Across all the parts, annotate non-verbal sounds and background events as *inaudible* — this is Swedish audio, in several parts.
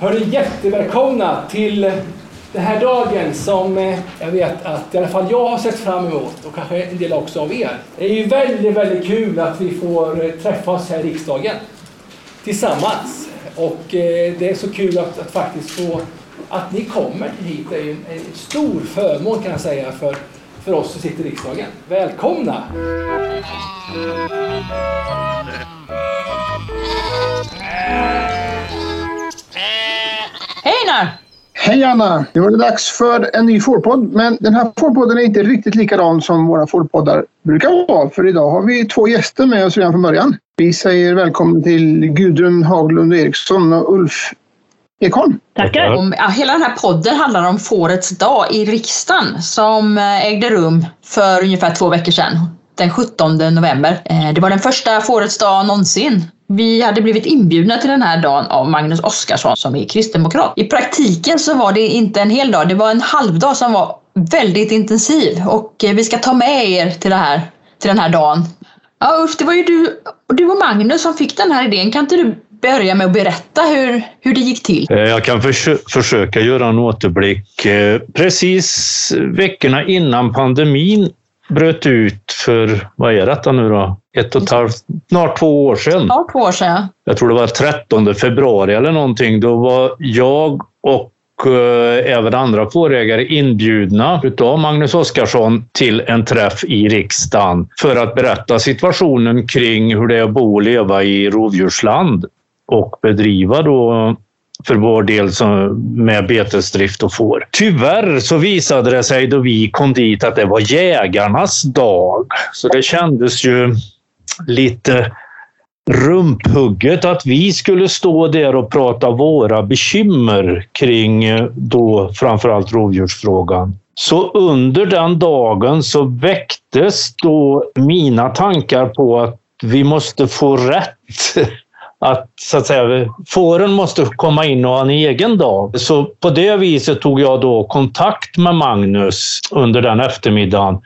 Hörni, jättevälkomna till den här dagen som eh, jag vet att i alla fall jag har sett fram emot och kanske en del också av er. Det är ju väldigt, väldigt kul att vi får eh, träffas här i riksdagen tillsammans. Och eh, det är så kul att, att faktiskt få att ni kommer hit. Det är ju en, en stor förmån kan jag säga för, för oss som sitter i riksdagen. Välkomna! Hej Einar! Hej Anna! Nu är det dags för en ny fårpodd. Men den här fårpodden är inte riktigt likadan som våra fårpoddar brukar vara. För idag har vi två gäster med oss redan från början. Vi säger välkommen till Gudrun Haglund Eriksson och Ulf Ekholm. Tackar! Om, ja, hela den här podden handlar om Fårets dag i riksdagen som eh, ägde rum för ungefär två veckor sedan. Den 17 november. Eh, det var den första Fårets dag någonsin. Vi hade blivit inbjudna till den här dagen av Magnus Oskarsson som är kristdemokrat. I praktiken så var det inte en hel dag, det var en halvdag som var väldigt intensiv och eh, vi ska ta med er till, det här, till den här dagen. Ja Ulf, det var ju du, du och Magnus som fick den här idén. Kan inte du börja med att berätta hur, hur det gick till? Eh, jag kan förs försöka göra en återblick. Precis veckorna innan pandemin bröt ut för, vad är detta nu då? Ett och ett halvt, snart två år sedan. Ja, två år sedan. Jag tror det var 13 februari eller någonting. Då var jag och eh, även andra fårägare inbjudna utav Magnus Oskarsson till en träff i riksdagen för att berätta situationen kring hur det är att bo och leva i rovdjursland och bedriva då för vår del med betesdrift och får. Tyvärr så visade det sig då vi kom dit att det var jägarnas dag. Så det kändes ju lite rumphugget att vi skulle stå där och prata våra bekymmer kring eh, då framförallt rovdjursfrågan. Så under den dagen så väcktes då mina tankar på att vi måste få rätt *laughs* att, så att säga, fåren måste komma in och ha en egen dag. Så på det viset tog jag då kontakt med Magnus under den eftermiddagen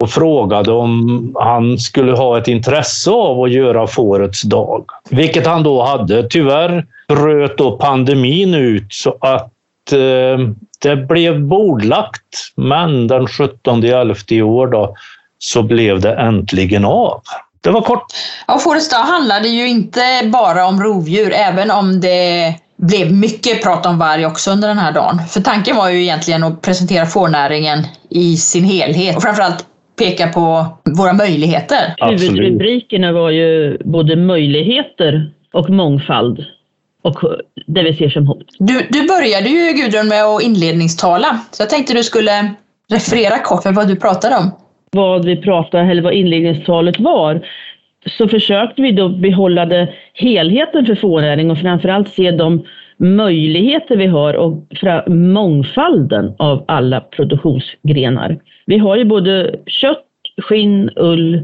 och frågade om han skulle ha ett intresse av att göra fårets dag. Vilket han då hade. Tyvärr bröt då pandemin ut så att eh, det blev bordlagt. Men den 17 11 i år då, så blev det äntligen av. Det var kort. Ja, Fårets dag handlade ju inte bara om rovdjur, även om det blev mycket prat om varg också under den här dagen. För tanken var ju egentligen att presentera fårnäringen i sin helhet och framförallt peka på våra möjligheter. Huvudrubrikerna var ju både möjligheter och mångfald och det vi ser som hot. Du, du började ju Gudrun med att inledningstala, så jag tänkte du skulle referera kort för vad du pratade om vad vi pratade, eller vad inledningstalet var, så försökte vi då behålla det, helheten för fårnäring och framförallt se de möjligheter vi har och mångfalden av alla produktionsgrenar. Vi har ju både kött, skinn, ull,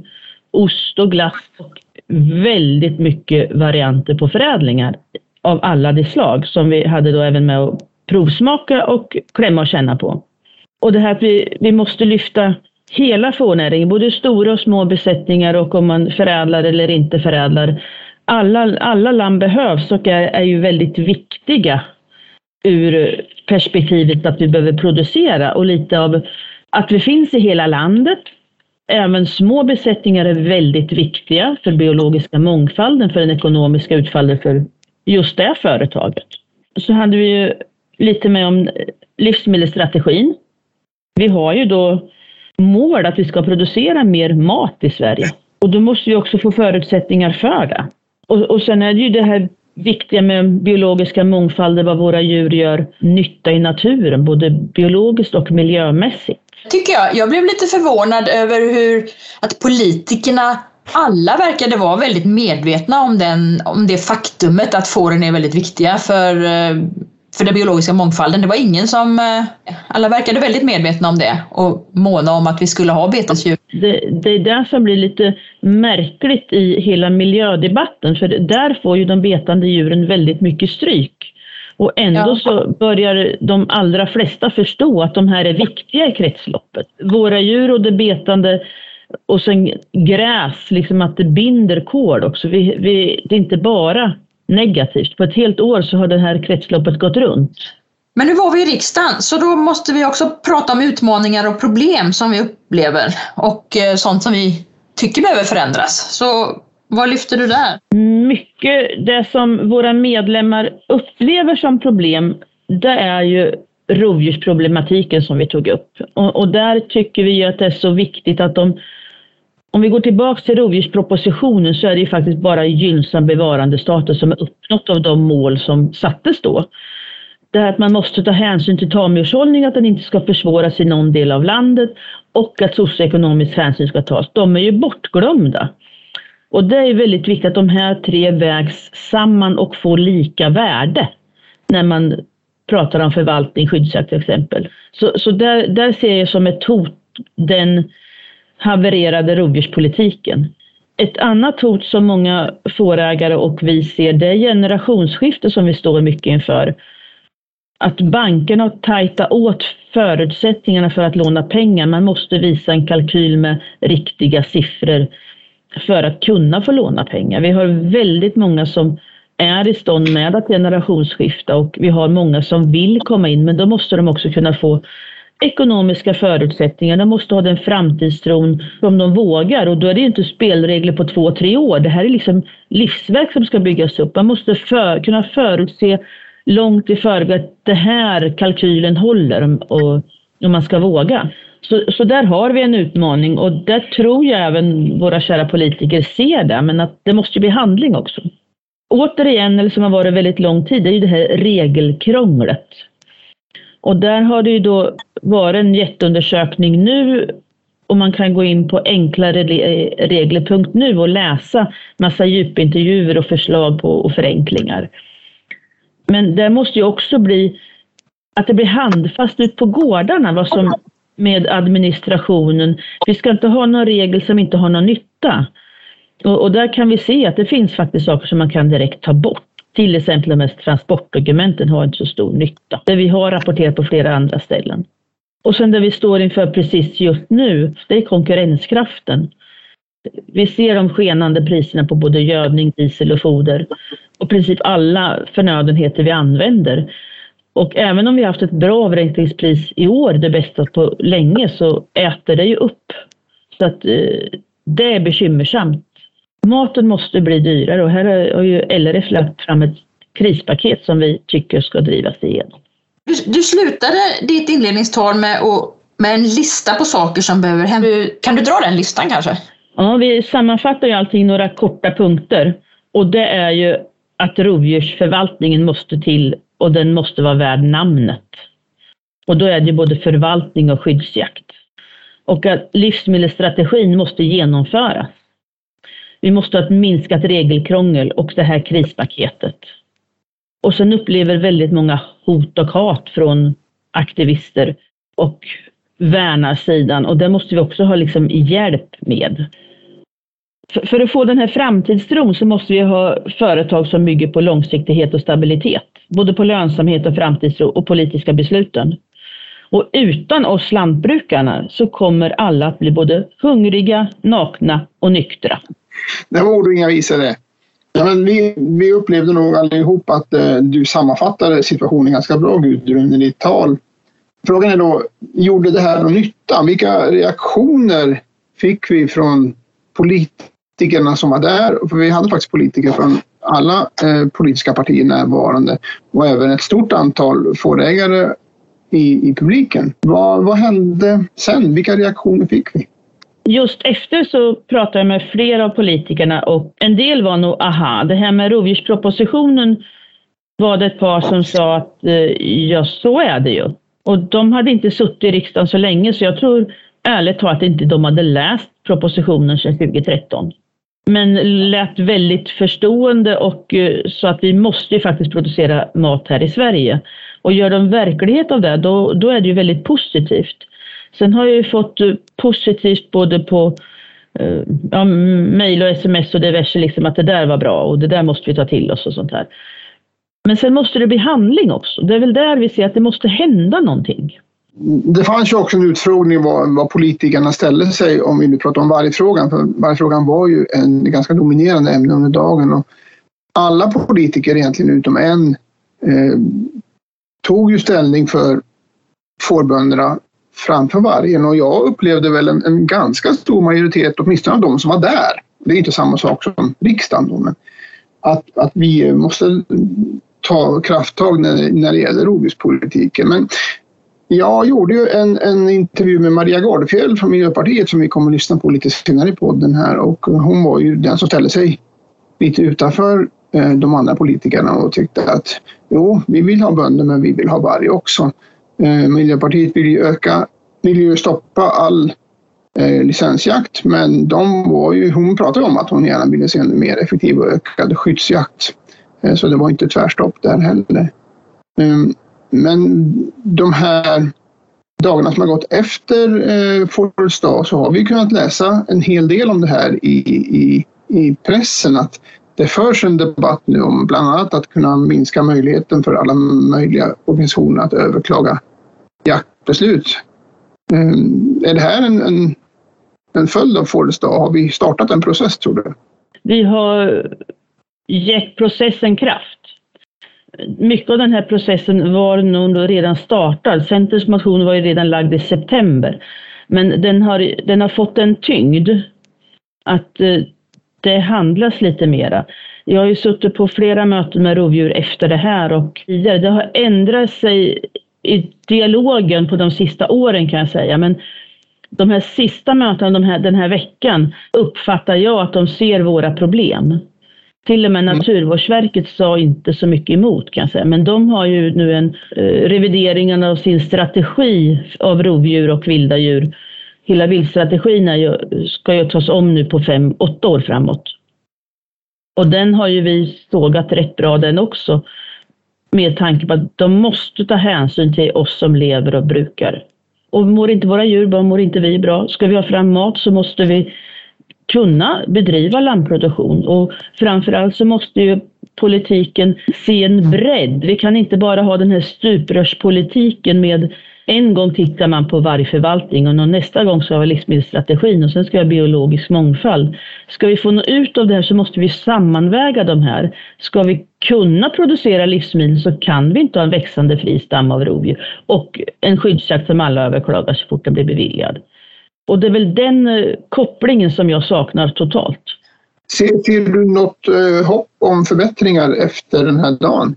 ost och glass och väldigt mycket varianter på förädlingar av alla de slag som vi hade då även med att provsmaka och klämma och känna på. Och det här att vi, vi måste lyfta hela fårnäringen, både stora och små besättningar och om man förädlar eller inte förädlar. Alla, alla lamm behövs och är, är ju väldigt viktiga ur perspektivet att vi behöver producera och lite av att vi finns i hela landet. Även små besättningar är väldigt viktiga för biologiska mångfalden, för den ekonomiska utfallet för just det företaget. Så hade vi ju lite med om livsmedelsstrategin. Vi har ju då mål att vi ska producera mer mat i Sverige. Och då måste vi också få förutsättningar för det. Och, och sen är det ju det här viktiga med biologiska mångfalden, vad våra djur gör nytta i naturen, både biologiskt och miljömässigt. Tycker jag. Jag blev lite förvånad över hur att politikerna alla verkade vara väldigt medvetna om, den, om det faktumet att fåren är väldigt viktiga för eh, för den biologiska mångfalden. Det var ingen som... Eh, alla verkade väldigt medvetna om det och måna om att vi skulle ha betesdjur. Det, det är det som blir lite märkligt i hela miljödebatten, för där får ju de betande djuren väldigt mycket stryk. Och ändå ja. så börjar de allra flesta förstå att de här är viktiga i kretsloppet. Våra djur och det betande och sen gräs, liksom att det binder kol också. Vi, vi, det är inte bara negativt. På ett helt år så har det här kretsloppet gått runt. Men nu var vi i riksdagen, så då måste vi också prata om utmaningar och problem som vi upplever och eh, sånt som vi tycker behöver förändras. Så vad lyfter du där? Mycket det som våra medlemmar upplever som problem, det är ju rovdjursproblematiken som vi tog upp. Och, och där tycker vi att det är så viktigt att de om vi går tillbaka till rovdjurspropositionen så är det ju faktiskt bara gynnsam bevarandestatus som är uppnått av de mål som sattes då. Det här att man måste ta hänsyn till tamdjurshållning, att den inte ska försvåras i någon del av landet och att socioekonomisk hänsyn ska tas. De är ju bortglömda. Och det är väldigt viktigt att de här tre vägs samman och får lika värde när man pratar om förvaltning, skyddsjakt till exempel. Så, så där, där ser jag som ett hot den havererade rovdjurspolitiken. Ett annat hot som många fårägare och vi ser det är generationsskifte som vi står mycket inför. Att bankerna har tajtat åt förutsättningarna för att låna pengar. Man måste visa en kalkyl med riktiga siffror för att kunna få låna pengar. Vi har väldigt många som är i stånd med att generationsskifta och vi har många som vill komma in men då måste de också kunna få ekonomiska förutsättningar. De måste ha den framtidstron som de vågar och då är det inte spelregler på två, tre år. Det här är liksom livsverk som ska byggas upp. Man måste för, kunna förutse långt i förväg att det här kalkylen håller och, och man ska våga. Så, så där har vi en utmaning och där tror jag även våra kära politiker ser det, men att det måste bli handling också. Återigen, eller som har varit väldigt lång tid, det är ju det här regelkrånglet. Och där har det ju då varit en jätteundersökning nu och man kan gå in på enklareregler.nu eh, och läsa massa djupintervjuer och förslag på och förenklingar. Men det måste ju också bli att det blir handfast ut på gårdarna vad som med administrationen. Vi ska inte ha någon regel som inte har någon nytta. Och, och, där kan vi se att det finns faktiskt saker som man kan direkt ta bort. Till exempel de här transportdokumenten har inte så stor nytta. Det vi har rapporterat på flera andra ställen. Och sen det vi står inför precis just nu, det är konkurrenskraften. Vi ser de skenande priserna på både gödning, diesel och foder och i princip alla förnödenheter vi använder. Och även om vi haft ett bra avräkningspris i år, det bästa på länge, så äter det ju upp. Så att eh, det är bekymmersamt. Maten måste bli dyrare och här har ju LRF lagt fram ett krispaket som vi tycker ska drivas igenom. Du, du slutade ditt inledningstal med, och, med en lista på saker som behöver hända. Kan du dra den listan kanske? Ja, vi sammanfattar ju allting i några korta punkter. Och det är ju att rovdjursförvaltningen måste till och den måste vara värd namnet. Och då är det både förvaltning och skyddsjakt. Och att livsmedelsstrategin måste genomföras. Vi måste ha ett minskat regelkrångel och det här krispaketet. Och sen upplever väldigt många hot och hat från aktivister och värnarsidan och det måste vi också ha liksom hjälp med. För, för att få den här framtidstron så måste vi ha företag som bygger på långsiktighet och stabilitet. Både på lönsamhet och framtidstro och politiska besluten. Och utan oss lantbrukarna så kommer alla att bli både hungriga, nakna och nyktra. Det var ord och inga visor det. Ja, men vi, vi upplevde nog allihop att eh, du sammanfattade situationen ganska bra Gudrun i ditt tal. Frågan är då, gjorde det här någon nytta? Vilka reaktioner fick vi från politikerna som var där? För vi hade faktiskt politiker från alla eh, politiska partier närvarande och även ett stort antal fårägare i, i publiken. Vad, vad hände sen? Vilka reaktioner fick vi? Just efter så pratade jag med flera av politikerna och en del var nog aha, det här med rovdjurspropositionen var det ett par som sa att eh, ja, så är det ju. Och de hade inte suttit i riksdagen så länge så jag tror ärligt talat inte de hade läst propositionen sedan 2013. Men lät väldigt förstående och eh, så att vi måste ju faktiskt producera mat här i Sverige. Och gör de verklighet av det, då, då är det ju väldigt positivt. Sen har jag ju fått eh, positivt både på eh, ja, mejl och sms och diverse, liksom att det där var bra och det där måste vi ta till oss och sånt här. Men sen måste det bli handling också. Det är väl där vi ser att det måste hända någonting. Det fanns ju också en utfrågning vad, vad politikerna ställde sig om vi nu pratar om vargfrågan. För vargfrågan var ju en ganska dominerande ämne under dagen. Och alla politiker egentligen utom en eh, tog ju ställning för fårbönderna framför vargen och jag upplevde väl en, en, ganska stor majoritet, åtminstone av de som var där. Det är inte samma sak som riksdagen då, men att, att vi måste ta krafttag när, när det gäller rovdjurspolitiken. Men jag gjorde ju en, en intervju med Maria Gardefjell från Miljöpartiet som vi kommer att lyssna på lite senare i podden här och hon var ju den som ställde sig lite utanför eh, de andra politikerna och tyckte att jo, vi vill ha bönder men vi vill ha varg också. Eh, Miljöpartiet vill ju öka, vill ju stoppa all eh, licensjakt men de var ju, hon pratade om att hon gärna ville se en mer effektiv och ökad skyddsjakt. Eh, så det var inte tvärstopp där heller. Ehm, men de här dagarna som har gått efter eh, Forrest dag så har vi kunnat läsa en hel del om det här i, i, i pressen. Att det förs en debatt nu om bland annat att kunna minska möjligheten för alla möjliga organisationer att överklaga jaktbeslut. Mm. Är det här en, en, en följd av Forest dag? Har vi startat en process tror du? Vi har gett processen kraft mycket av den här processen var nog redan startad. Centerns motion var ju redan lagd i september. Men den har, den har fått en tyngd att eh, det handlas lite mera. Jag har ju suttit på flera möten med rovdjur efter det här och det har ändrat sig i dialogen på de sista åren kan jag säga. Men de här sista mötena de här, den här veckan uppfattar jag att de ser våra problem. Till och med mm. Naturvårdsverket sa inte så mycket emot kan jag säga, men de har ju nu en eh, revidering av sin strategi av rovdjur och vilda djur. Hela viltstrategin ska ju tas om nu på fem, åtta år framåt. Och den har ju vi sågat rätt bra den också. Med tanke på att de måste ta hänsyn till oss som lever och brukar. Och mår inte våra djur bra, mår inte vi bra. Ska vi ha fram mat så måste vi kunna bedriva lammproduktion och framförallt så måste ju politiken se en bredd. Vi kan inte bara ha den här stuprörspolitiken med en gång tittar man på vargförvaltning och nästa gång ska vi ha livsmedelsstrategin och sen ska vi ha biologisk mångfald. Ska vi få något ut av det här så måste vi sammanväga de här. Ska vi kunna producera livsmedel så kan vi inte ha en växande fri stam av rovdjur och en skyddsjakt som alla överklagar så fort den blir beviljad. Och det är väl den eh, kopplingen som jag saknar totalt. Ser, ser du något eh, hopp om förbättringar efter den här dagen?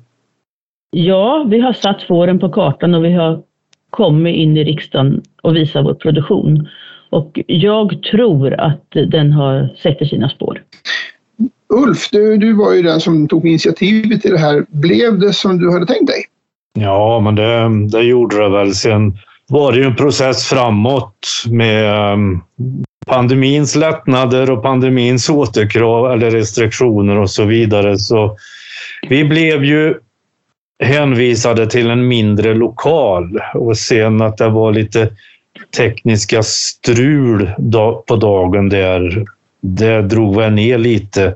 Ja, vi har satt fåren på kartan och vi har kommit in i riksdagen och visat vår produktion. Och jag tror att den har sätter sina spår. Ulf, du, du var ju den som tog initiativet till det här. Blev det som du hade tänkt dig? Ja, men det, det gjorde det väl. Sen var det ju en process framåt med ehm, pandemins lättnader och pandemins återkrav eller restriktioner och så vidare. Så vi blev ju hänvisade till en mindre lokal och sen att det var lite tekniska strul på dagen där. Det drog väl ner lite.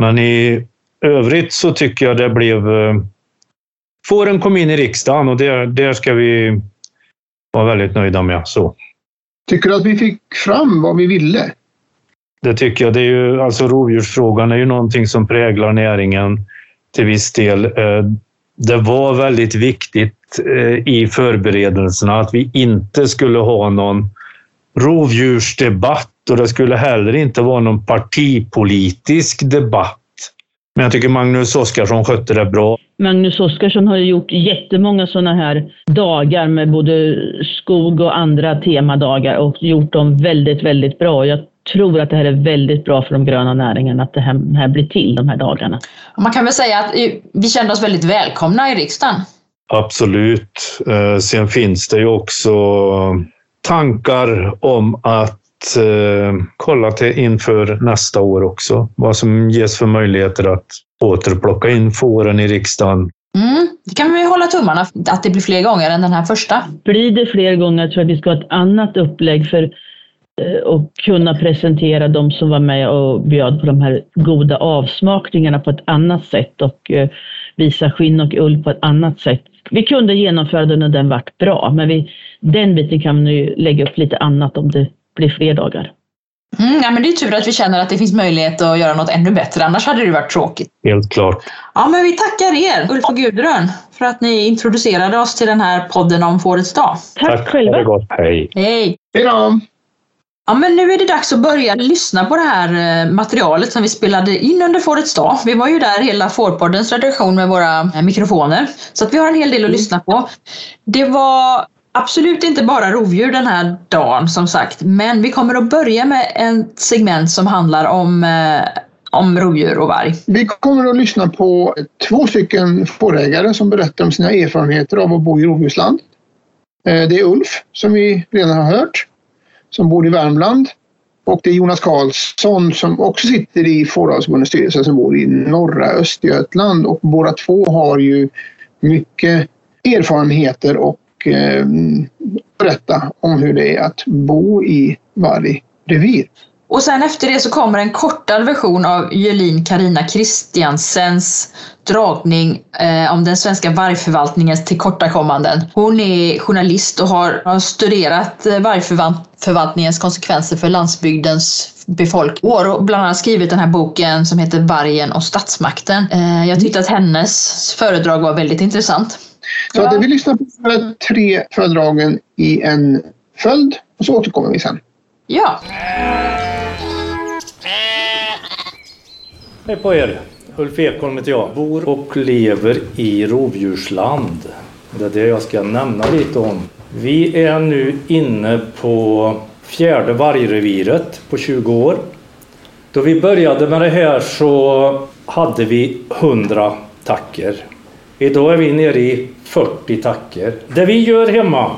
Men i övrigt så tycker jag det blev... Eh, fåren kom in i riksdagen och där, där ska vi var väldigt nöjda med. Så. Tycker du att vi fick fram vad vi ville? Det tycker jag. Det är ju, alltså rovdjursfrågan är ju någonting som präglar näringen till viss del. Eh, det var väldigt viktigt eh, i förberedelserna att vi inte skulle ha någon rovdjursdebatt och det skulle heller inte vara någon partipolitisk debatt. Men jag tycker Magnus Oskarsson skötte det bra. Magnus Oskarsson har gjort jättemånga sådana här dagar med både skog och andra temadagar och gjort dem väldigt, väldigt bra. Jag tror att det här är väldigt bra för de gröna näringarna, att det här, här blir till de här dagarna. Man kan väl säga att vi kände oss väldigt välkomna i riksdagen. Absolut. Eh, sen finns det ju också tankar om att eh, kolla till inför nästa år också. Vad som ges för möjligheter att återplocka in fåren i riksdagen. Mm, det kan vi hålla tummarna att det blir fler gånger än den här första. Blir det fler gånger tror jag att vi ska ha ett annat upplägg för att eh, kunna presentera de som var med och bjöd på de här goda avsmakningarna på ett annat sätt och eh, visa skinn och ull på ett annat sätt. Vi kunde genomföra den när den vart bra, men vi, den biten kan vi lägga upp lite annat om det blir fler dagar. Mm, ja, men det är tur att vi känner att det finns möjlighet att göra något ännu bättre, annars hade det varit tråkigt. Helt klart. Ja, men vi tackar er, Ulf och Gudrun, för att ni introducerade oss till den här podden om Fårets dag. Tack, Ha själva. det gott. Hej. Hej! Hej då! Ja, men nu är det dags att börja lyssna på det här eh, materialet som vi spelade in under Fårets dag. Vi var ju där hela Fårpoddens redaktion med våra eh, mikrofoner. Så att vi har en hel del att lyssna på. Det var absolut inte bara rovdjur den här dagen som sagt. Men vi kommer att börja med ett segment som handlar om, eh, om rovdjur och varg. Vi kommer att lyssna på två stycken fårägare som berättar om sina erfarenheter av att bo i rovdjursland. Eh, det är Ulf, som vi redan har hört, som bor i Värmland. Och det är Jonas Karlsson som också sitter i Fåravelsförbundets styrelse som bor i norra Östergötland. Och båda två har ju mycket erfarenheter och eh, berätta om hur det är att bo i varje revir. Och sen efter det så kommer en kortad version av Jölin Karina Kristiansens dragning eh, om den svenska vargförvaltningens tillkortakommanden. Hon är journalist och har, har studerat eh, vargförvaltningens konsekvenser för landsbygdens befolkning och bland annat skrivit den här boken som heter Vargen och statsmakten. Eh, jag tyckte att hennes föredrag var väldigt intressant. Så att vi lyssnar på de tre föredragen i en följd och så återkommer vi sen. Ja, Hej på er! Ulf Ekholm heter jag. Bor och lever i rovdjursland. Det är det jag ska nämna lite om. Vi är nu inne på fjärde vargreviret på 20 år. Då vi började med det här så hade vi 100 tacker. Idag är vi nere i 40 tacker. Det vi gör hemma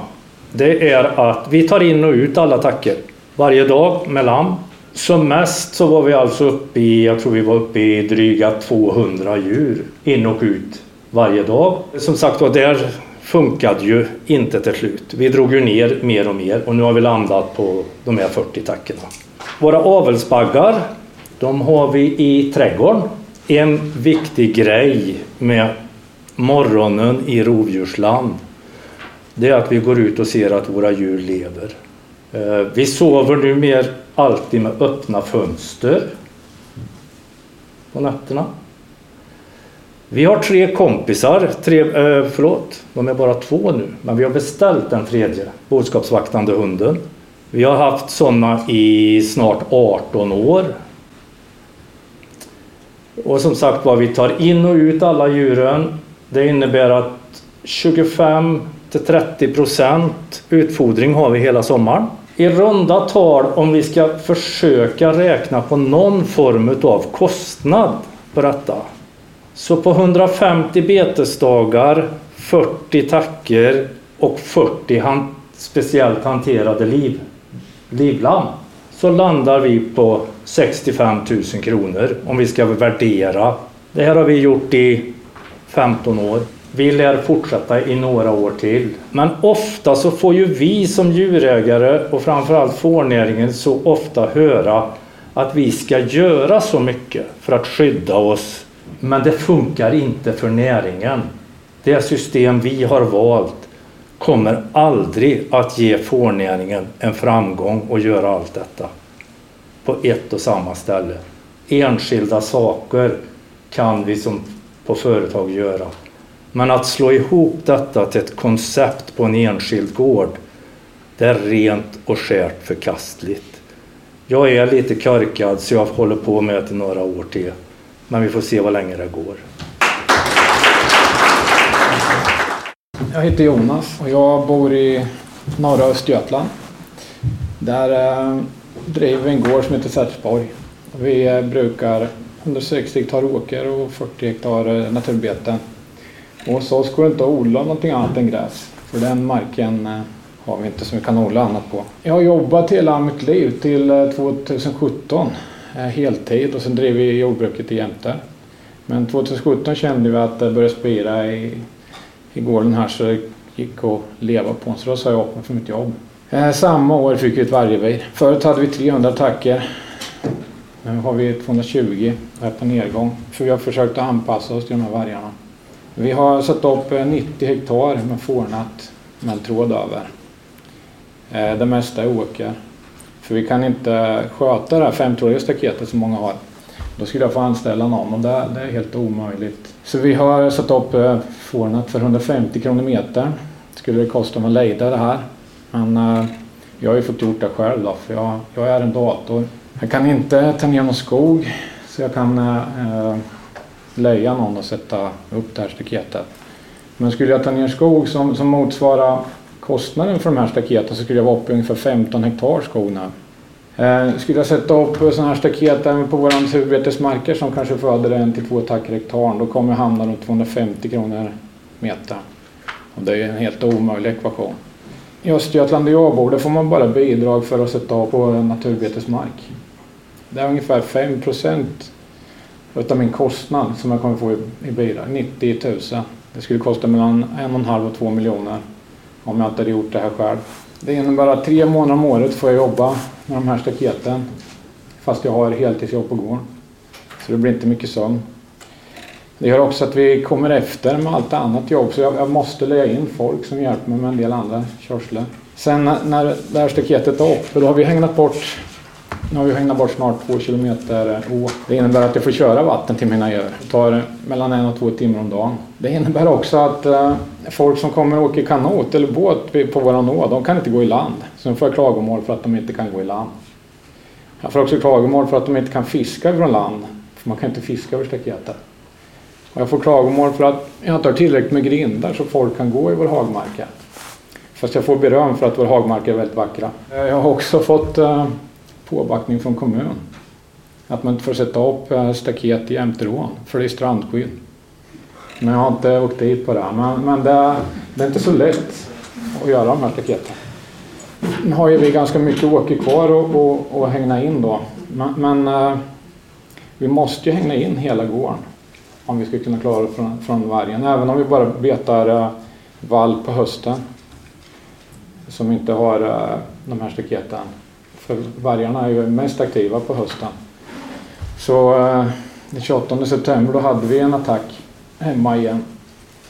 det är att vi tar in och ut alla tacker varje dag med lamm. Som mest så var vi alltså uppe i, jag tror vi var uppe i dryga 200 djur in och ut varje dag. Som sagt var, där funkade ju inte till slut. Vi drog ju ner mer och mer och nu har vi landat på de här 40 tackorna. Våra avelsbaggar, de har vi i trädgården. En viktig grej med morgonen i rovdjursland det är att vi går ut och ser att våra djur lever. Eh, vi sover nu mer alltid med öppna fönster på nätterna. Vi har tre kompisar, tre, eh, förlåt, de är bara två nu, men vi har beställt den tredje, boskapsvaktande hunden. Vi har haft sådana i snart 18 år. Och som sagt var, vi tar in och ut alla djuren. Det innebär att 25 till 30 procent utfodring har vi hela sommaren. I runda tal, om vi ska försöka räkna på någon form av kostnad på detta. Så på 150 betesdagar, 40 tacker och 40 han, speciellt hanterade liv, livlamm så landar vi på 65 000 kronor om vi ska värdera. Det här har vi gjort i 15 år. Vi lär fortsätta i några år till. Men ofta så får ju vi som djurägare och framförallt fårnäringen så ofta höra att vi ska göra så mycket för att skydda oss. Men det funkar inte för näringen. Det system vi har valt kommer aldrig att ge fårnäringen en framgång och göra allt detta på ett och samma ställe. Enskilda saker kan vi som på företag göra. Men att slå ihop detta till ett koncept på en enskild gård, det är rent och skärt förkastligt. Jag är lite körkad så jag håller på med det i några år till. Men vi får se vad länge det går. Jag heter Jonas och jag bor i norra Östergötland. Där eh, driver vi en gård som heter Sätersborg. Vi eh, brukar 160 hektar åker och 40 hektar eh, naturbete. naturbeten. Och hos oss går det inte att odla någonting annat än gräs. För den marken eh, har vi inte som vi kan odla annat på. Jag har jobbat hela mitt liv till eh, 2017 heltid och sen drev vi jordbruket i jämte. Men 2017 kände vi att det började spira i, i gården här så det gick att leva på. Så då sa jag upp mig från mitt jobb. Samma år fick vi ett vargrevir. Förut hade vi 300 attacker. Nu har vi 220 här på nedgång. För vi har försökt att anpassa oss till de här vargarna. Vi har satt upp eh, 90 hektar med fårnät med tråd över. Eh, det mesta är åker. För vi kan inte sköta det här femtrådiga staketet som många har. Då skulle jag få anställa någon och det, det är helt omöjligt. Så vi har satt upp eh, för 150 kronor meter. Skulle det kosta om att lejda det här. Men eh, jag har ju fått gjort det själv då, för jag, jag är en dator. Jag kan inte ta ner någon skog så jag kan eh, leja någon och sätta upp det här staketet. Men skulle jag ta ner skog som, som motsvarar kostnaden för de här staketen så skulle jag vara uppe i ungefär 15 hektar skog nu. Eh, skulle jag sätta upp sådana här staket även på våra naturbetesmarker som kanske föder en till två attacker hektar då kommer jag hamna runt 250 kronor meter. Och det är en helt omöjlig ekvation. I Östergötland där jag bor där får man bara bidrag för att sätta av på naturbetesmark. Det är ungefär 5 procent utav min kostnad som jag kommer få i, i bidrag, 90 000. Det skulle kosta mellan en och en halv och två miljoner om jag inte hade gjort det här själv. Det innebär att tre månader om året får jag jobba med de här staketen fast jag har heltidsjobb på gården. Så det blir inte mycket sömn. Det gör också att vi kommer efter med allt annat jobb så jag, jag måste lägga in folk som hjälper mig med en del andra körslar. Sen när det här staketet är uppe då har vi hängnat bort nu har vi hängt bort snart två kilometer å. Det innebär att jag får köra vatten till mina öar. Det tar mellan en och två timmar om dagen. Det innebär också att eh, folk som kommer och åker kanot eller båt på våran å, de kan inte gå i land. Så nu får jag klagomål för att de inte kan gå i land. Jag får också klagomål för att de inte kan fiska från land. För man kan inte fiska över staketet. Och jag får klagomål för att jag inte har tillräckligt med grindar så folk kan gå i vår hagmarker. Fast jag får beröm för att vår hagmarker är väldigt vackra. Jag har också fått eh, påbackning från kommunen. Att man inte får sätta upp eh, staket i Ämterån för det är strandskydd. Men jag har inte åkt dit på det. Men, men det, det, är inte så lätt att göra de här staketen. Nu har ju vi ganska mycket åker kvar och, och, och hängna in då. Men, men eh, vi måste ju hängna in hela gården om vi ska kunna klara det från, från vargen. Även om vi bara betar eh, vall på hösten som inte har de här staketen. För vargarna är ju mest aktiva på hösten. Så eh, den 28 september då hade vi en attack hemma igen.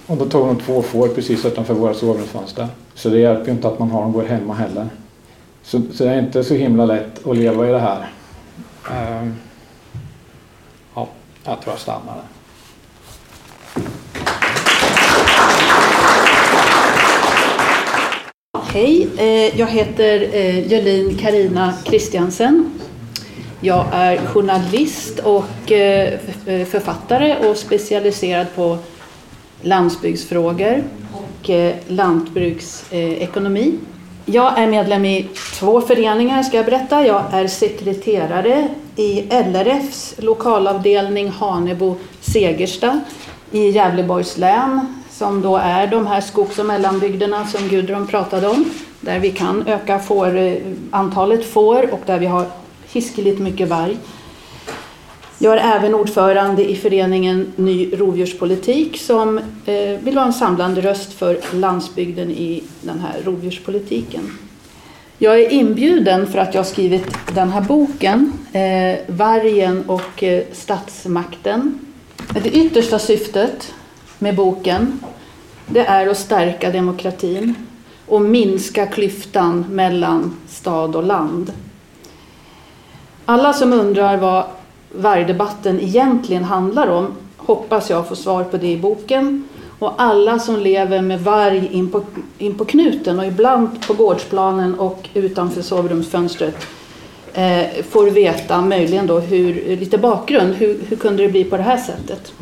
Och då tog de två får precis utanför våra sovrumsfönster. Så det hjälper ju inte att man har dem går hemma heller. Så, så, det är inte så himla lätt att leva i det här. Eh, ja, jag tror jag stannar där. Hej, eh, jag heter eh, Jolin Karina Kristiansen. Jag är journalist och eh, författare och specialiserad på landsbygdsfrågor och lantbruksekonomi. Jag är medlem i två föreningar ska jag berätta. Jag är sekreterare i LRFs lokalavdelning Hanebo-Segersta i Gävleborgs län som då är de här skogs och mellanbygderna som Gudrun pratade om, där vi kan öka får, eh, antalet får och där vi har hiskeligt mycket varg. Jag är även ordförande i föreningen Ny rovdjurspolitik som eh, vill vara en samlande röst för landsbygden i den här rovdjurspolitiken. Jag är inbjuden för att jag har skrivit den här boken, eh, Vargen och statsmakten. Det yttersta syftet med boken, det är att stärka demokratin och minska klyftan mellan stad och land. Alla som undrar vad vargdebatten egentligen handlar om hoppas jag få svar på det i boken. Och alla som lever med varg in på, in på knuten och ibland på gårdsplanen och utanför sovrumsfönstret eh, får veta, möjligen då, hur, lite bakgrund. Hur, hur kunde det bli på det här sättet?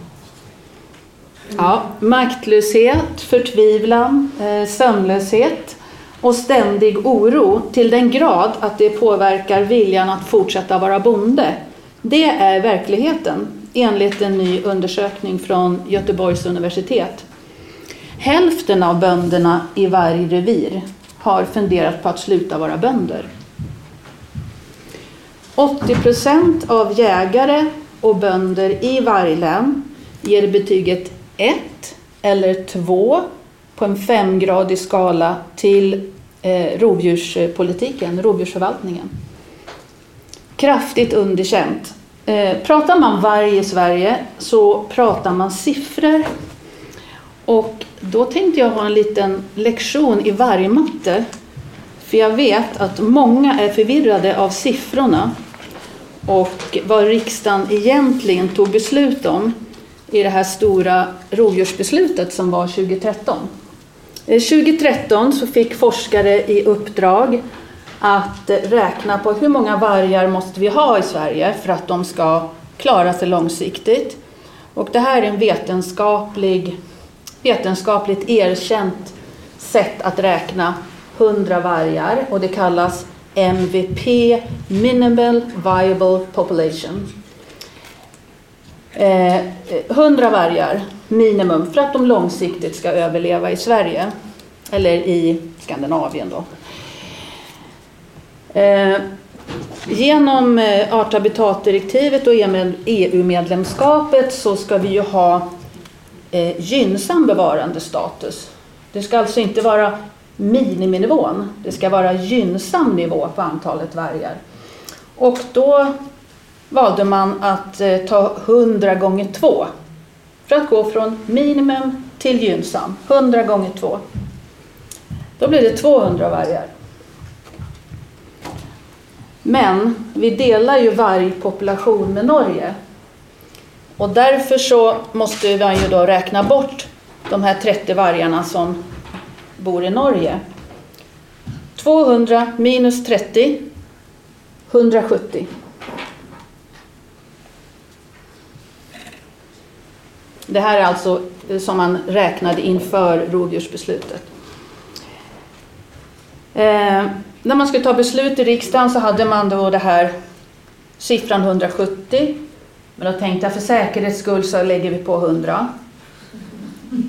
Ja, maktlöshet, förtvivlan, eh, sömnlöshet och ständig oro till den grad att det påverkar viljan att fortsätta vara bonde. Det är verkligheten enligt en ny undersökning från Göteborgs universitet. Hälften av bönderna i varje revir har funderat på att sluta vara bönder. 80 procent av jägare och bönder i varje län ger betyget 1 eller 2 på en femgradig skala till eh, rovdjurspolitiken, rovdjursförvaltningen. Kraftigt underkänt. Eh, pratar man varg i Sverige så pratar man siffror. Och då tänkte jag ha en liten lektion i vargmatte. För jag vet att många är förvirrade av siffrorna och vad riksdagen egentligen tog beslut om i det här stora rovdjursbeslutet som var 2013. 2013 eh, så fick forskare i uppdrag att räkna på hur många vargar måste vi ha i Sverige för att de ska klara sig långsiktigt. Och det här är en vetenskaplig, vetenskapligt erkänt sätt att räkna 100 vargar och det kallas MVP, Minimal Viable Population. Eh, 100 vargar minimum för att de långsiktigt ska överleva i Sverige eller i Skandinavien. Då. Eh, genom eh, art art habitatdirektivet och EU-medlemskapet e så ska vi ju ha eh, gynnsam bevarandestatus. Det ska alltså inte vara miniminivån, det ska vara gynnsam nivå på antalet vargar. Och då valde man att eh, ta 100 gånger 2 för att gå från minimum till gynnsam, 100 gånger 2. Då blir det 200 vargar. Men vi delar ju vargpopulation med Norge. Och därför så måste man ju då räkna bort de här 30 vargarna som bor i Norge. 200 minus 30, 170. Det här är alltså eh, som man räknade inför rovdjursbeslutet. Eh, när man skulle ta beslut i riksdagen så hade man då det här siffran 170. Men då tänkte jag för säkerhets skull så lägger vi på 100.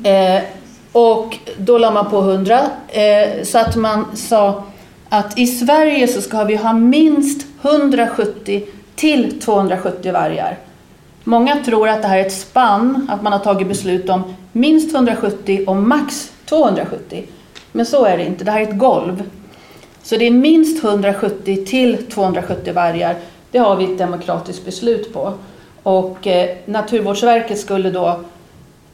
Eh, och då la man på 100 eh, så att man sa att i Sverige så ska vi ha minst 170 till 270 vargar. Många tror att det här är ett spann, att man har tagit beslut om minst 170 och max 270. Men så är det inte, det här är ett golv. Så det är minst 170 till 270 vargar. Det har vi ett demokratiskt beslut på. Och eh, Naturvårdsverket skulle då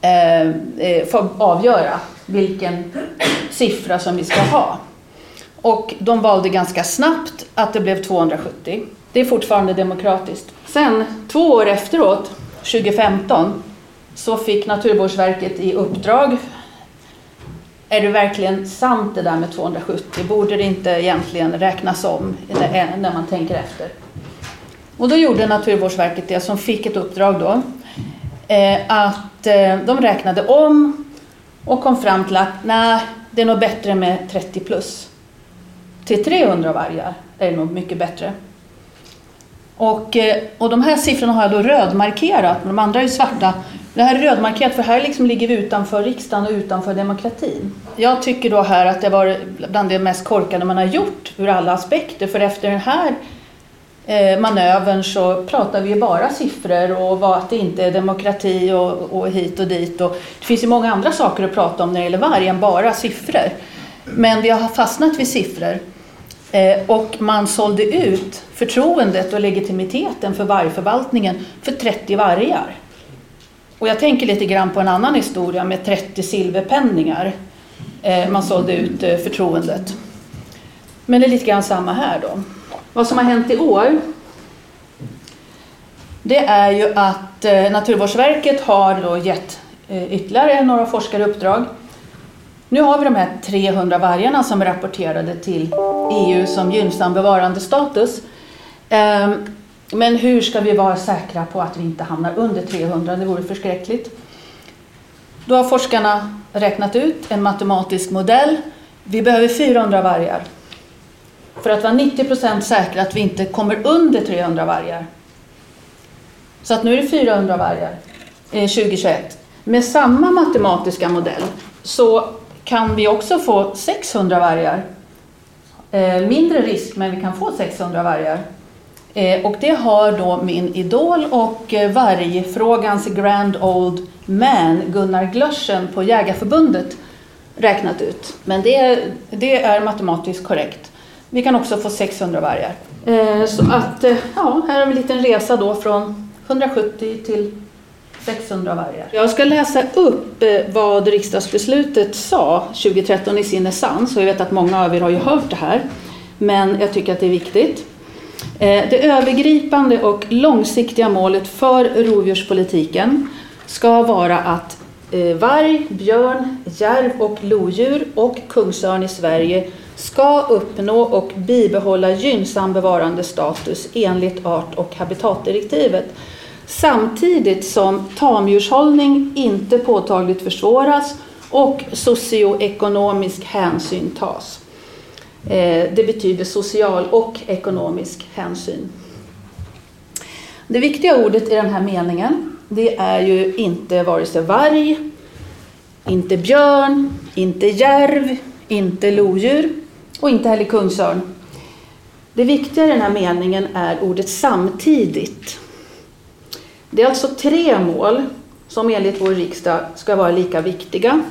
eh, eh, få avgöra vilken siffra som vi ska ha. Och de valde ganska snabbt att det blev 270. Det är fortfarande demokratiskt. Sen, två år efteråt, 2015, så fick Naturvårdsverket i uppdrag är det verkligen sant det där med 270? Borde det inte egentligen räknas om när man tänker efter? Och då gjorde Naturvårdsverket det som fick ett uppdrag då. Eh, att eh, de räknade om och kom fram till att nej, det är nog bättre med 30 plus. Till 300 vargar är det nog mycket bättre. Och, eh, och de här siffrorna har jag då rödmarkerat, men de andra är svarta. Det här är rödmarkerat för här liksom ligger vi utanför riksdagen och utanför demokratin. Jag tycker då här att det var bland det mest korkade man har gjort ur alla aspekter, för efter den här eh, manövern så pratar vi ju bara siffror och vad att det inte är demokrati och, och hit och dit. Och det finns ju många andra saker att prata om när det gäller varg än bara siffror. Men vi har fastnat vid siffror. Eh, och man sålde ut förtroendet och legitimiteten för vargförvaltningen för 30 vargar. Och jag tänker lite grann på en annan historia med 30 silverpenningar. Eh, man sålde ut eh, förtroendet. Men det är lite grann samma här då. Vad som har hänt i år det är ju att Naturvårdsverket har då gett ytterligare några forskare uppdrag nu har vi de här 300 vargarna som är rapporterade till EU som gynnsam bevarandestatus. Ehm, men hur ska vi vara säkra på att vi inte hamnar under 300? Det vore förskräckligt. Då har forskarna räknat ut en matematisk modell. Vi behöver 400 vargar för att vara 90 procent säkra att vi inte kommer under 300 vargar. Så att nu är det 400 vargar eh, 2021. Med samma matematiska modell så kan vi också få 600 vargar. Eh, mindre risk, men vi kan få 600 vargar. Eh, och det har då min idol och eh, vargfrågans grand old man Gunnar Glössen på Jägarförbundet räknat ut. Men det, det är matematiskt korrekt. Vi kan också få 600 vargar. Eh, så att, eh, ja, här har vi en liten resa då från 170 till 600 vargar. Jag ska läsa upp eh, vad riksdagsbeslutet sa 2013 i sin essens. Och jag vet att många av er har ju hört det här. Men jag tycker att det är viktigt. Eh, det övergripande och långsiktiga målet för rovdjurspolitiken ska vara att eh, varg, björn, järv och lodjur och kungsörn i Sverige ska uppnå och bibehålla gynnsam bevarandestatus enligt art och habitatdirektivet samtidigt som tamdjurshållning inte påtagligt försvåras och socioekonomisk hänsyn tas. Eh, det betyder social och ekonomisk hänsyn. Det viktiga ordet i den här meningen det är ju inte vare sig varg, inte björn, inte järv, inte lodjur och inte heller kungsörn. Det viktiga i den här meningen är ordet samtidigt. Det är alltså tre mål som enligt vår riksdag ska vara lika viktiga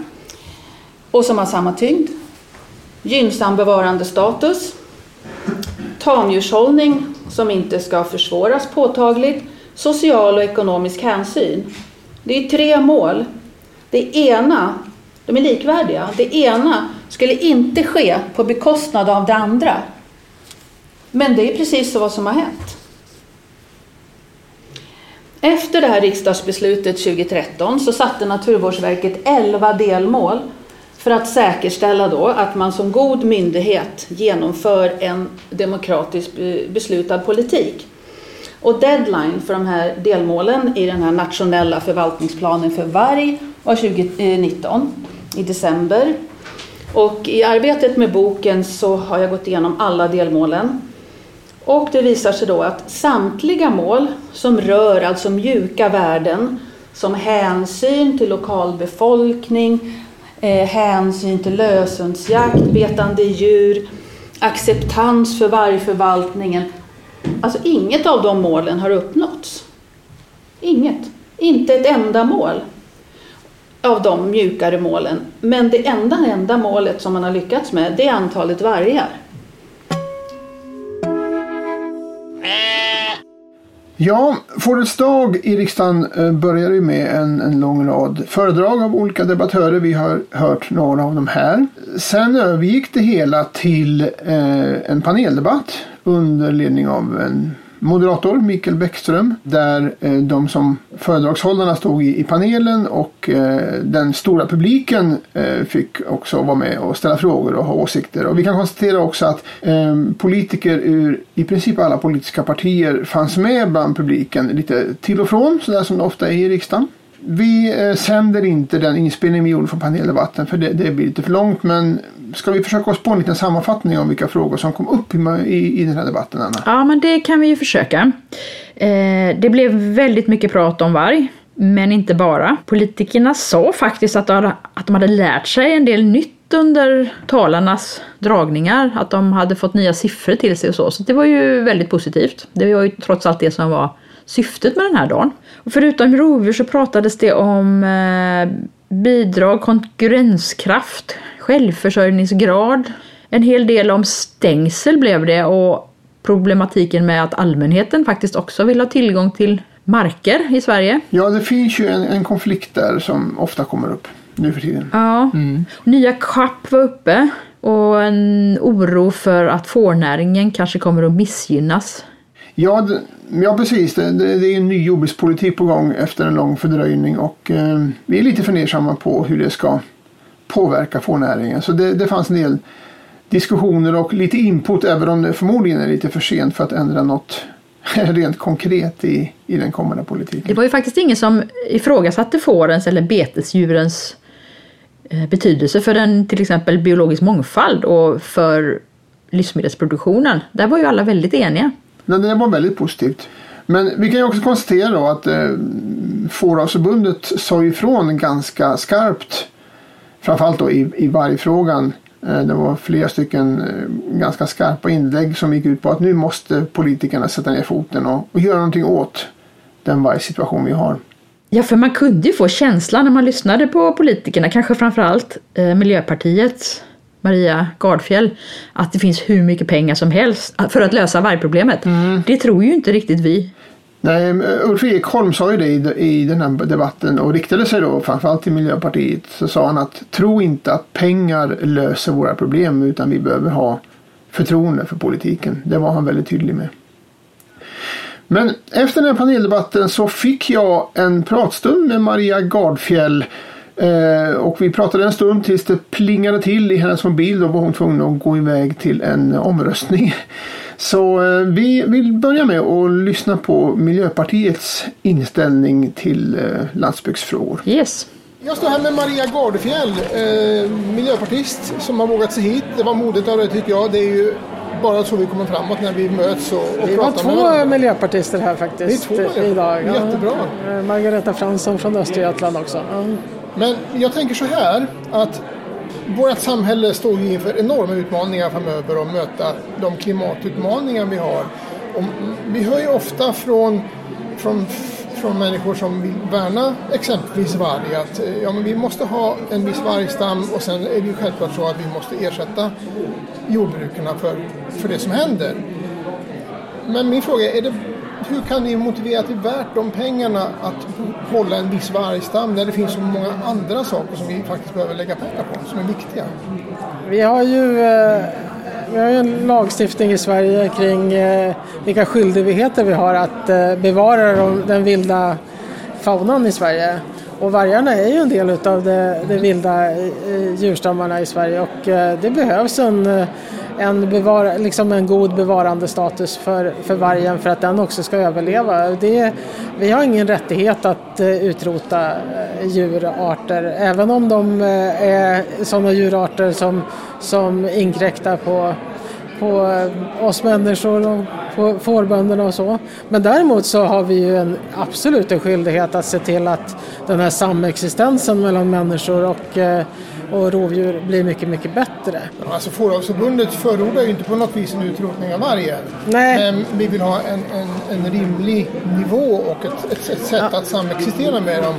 och som har samma tyngd. Gynnsam bevarandestatus, tamdjurshållning som inte ska försvåras påtagligt, social och ekonomisk hänsyn. Det är tre mål. Det ena, de är likvärdiga. Det ena skulle inte ske på bekostnad av det andra. Men det är precis så vad som har hänt. Efter det här riksdagsbeslutet 2013 så satte Naturvårdsverket 11 delmål för att säkerställa då att man som god myndighet genomför en demokratiskt beslutad politik. Och deadline för de här delmålen i den här nationella förvaltningsplanen för varg var 2019 i december. Och i arbetet med boken så har jag gått igenom alla delmålen. Och det visar sig då att samtliga mål som rör alltså mjuka värden som hänsyn till lokalbefolkning, eh, hänsyn till lösensjakt, betande djur, acceptans för vargförvaltningen. Alltså inget av de målen har uppnåtts. Inget. Inte ett enda mål av de mjukare målen. Men det enda, enda målet som man har lyckats med det är antalet vargar. Eh. Ja, Fårets dag i riksdagen eh, börjar ju med en, en lång rad föredrag av olika debattörer. Vi har hört några av dem här. Sen övergick det hela till eh, en paneldebatt under ledning av en moderator, Mikael Bäckström, där eh, de som föredragshållarna stod i, panelen och eh, den stora publiken eh, fick också vara med och ställa frågor och ha åsikter. Och vi kan konstatera också att eh, politiker ur i princip alla politiska partier fanns med bland publiken lite till och från, sådär som det ofta är i riksdagen. Vi eh, sänder inte den inspelning vi gjorde från paneldebatten för det, det blir lite för långt men ska vi försöka oss på en liten sammanfattning om vilka frågor som kom upp i, i, i den här debatten, Anna? Ja, men det kan vi ju försöka. Eh, det blev väldigt mycket prat om varg. Men inte bara. Politikerna sa faktiskt att de, att de hade lärt sig en del nytt under talarnas dragningar. Att de hade fått nya siffror till sig och så. Så det var ju väldigt positivt. Det var ju trots allt det som var syftet med den här dagen. Och förutom rovdjur så pratades det om eh, bidrag, konkurrenskraft, självförsörjningsgrad. En hel del om stängsel blev det och problematiken med att allmänheten faktiskt också vill ha tillgång till marker i Sverige. Ja, det finns ju en, en konflikt där som ofta kommer upp nu för tiden. Ja. Mm. Nya CAP var uppe och en oro för att fårnäringen kanske kommer att missgynnas. Ja, ja precis. Det, det, det, är en ny jordbrukspolitik på gång efter en lång fördröjning och eh, vi är lite fundersamma på hur det ska påverka fårnäringen. Så det, det fanns en del diskussioner och lite input även om det förmodligen är lite för sent för att ändra något *laughs* rent konkret i, i den kommande politiken. Det var ju faktiskt ingen som ifrågasatte fårens eller betesdjurens eh, betydelse för en till exempel biologisk mångfald och för livsmedelsproduktionen. Där var ju alla väldigt eniga. Det var väldigt positivt. Men vi kan ju också konstatera då att eh, Fåravsförbundet sa ifrån ganska skarpt framförallt då i, i vargfrågan. Eh, det var flera stycken eh, ganska skarpa inlägg som gick ut på att nu måste politikerna sätta ner foten och, och göra någonting åt den vargsituation vi har. Ja, för man kunde ju få känslan när man lyssnade på politikerna, kanske framförallt eh, Miljöpartiets Maria Gardfjell, att det finns hur mycket pengar som helst för att lösa vargproblemet. Mm. Det tror ju inte riktigt vi. Nej, Ulf Ekholm sa ju det i, i den här debatten och riktade sig då framförallt till Miljöpartiet. Så sa han att tro inte att pengar löser våra problem utan vi behöver ha förtroende för politiken. Det var han väldigt tydlig med. Men efter den här paneldebatten så fick jag en pratstund med Maria Gardfjell eh, och vi pratade en stund tills det plingade till i hennes mobil. Då var hon tvungen att gå iväg till en omröstning. *laughs* Så eh, vi vill börja med att lyssna på Miljöpartiets inställning till eh, landsbygdsfrågor. Yes. Jag står här med Maria Gardefjäll, eh, miljöpartist som har vågat sig hit. Det var modigt av det tycker jag. Det är ju bara så vi kommer framåt när vi möts och, och Vi var pratar med två varandra. miljöpartister här faktiskt är två idag. Ja. Jättebra. Eh, Margareta Fransson från Östergötland också. Ja. Men jag tänker så här att vårt samhälle står ju inför enorma utmaningar framöver att möta de klimatutmaningar vi har. Och vi hör ju ofta från, från, från människor som vill värna exempelvis varg att eh, ja, men vi måste ha en viss vargstam och sen är det ju självklart så att vi måste ersätta jordbrukarna för, för det som händer. Men min fråga är, är det, hur kan ni motivera att det är värt de pengarna att hålla en viss vargstam när det finns så många andra saker som vi faktiskt behöver lägga pengar på, som är viktiga? Vi har ju eh, vi har ju en lagstiftning i Sverige kring eh, vilka skyldigheter vi har att eh, bevara den vilda faunan i Sverige. Och vargarna är ju en del av de det vilda eh, djurstammarna i Sverige och eh, det behövs en, eh, en, bevara, liksom en god bevarandestatus för, för vargen för att den också ska överleva. Det, vi har ingen rättighet att utrota djurarter även om de är sådana djurarter som, som inkräktar på på oss människor och på fårbönderna och så. Men däremot så har vi ju en, absolut en skyldighet att se till att den här samexistensen mellan människor och, eh, och rovdjur blir mycket, mycket bättre. Alltså Fåravelsförbundet förordar ju inte på något vis en utrotning av vargen. Nej. Men vi vill ha en, en, en rimlig nivå och ett, ett, ett sätt att samexistera med dem.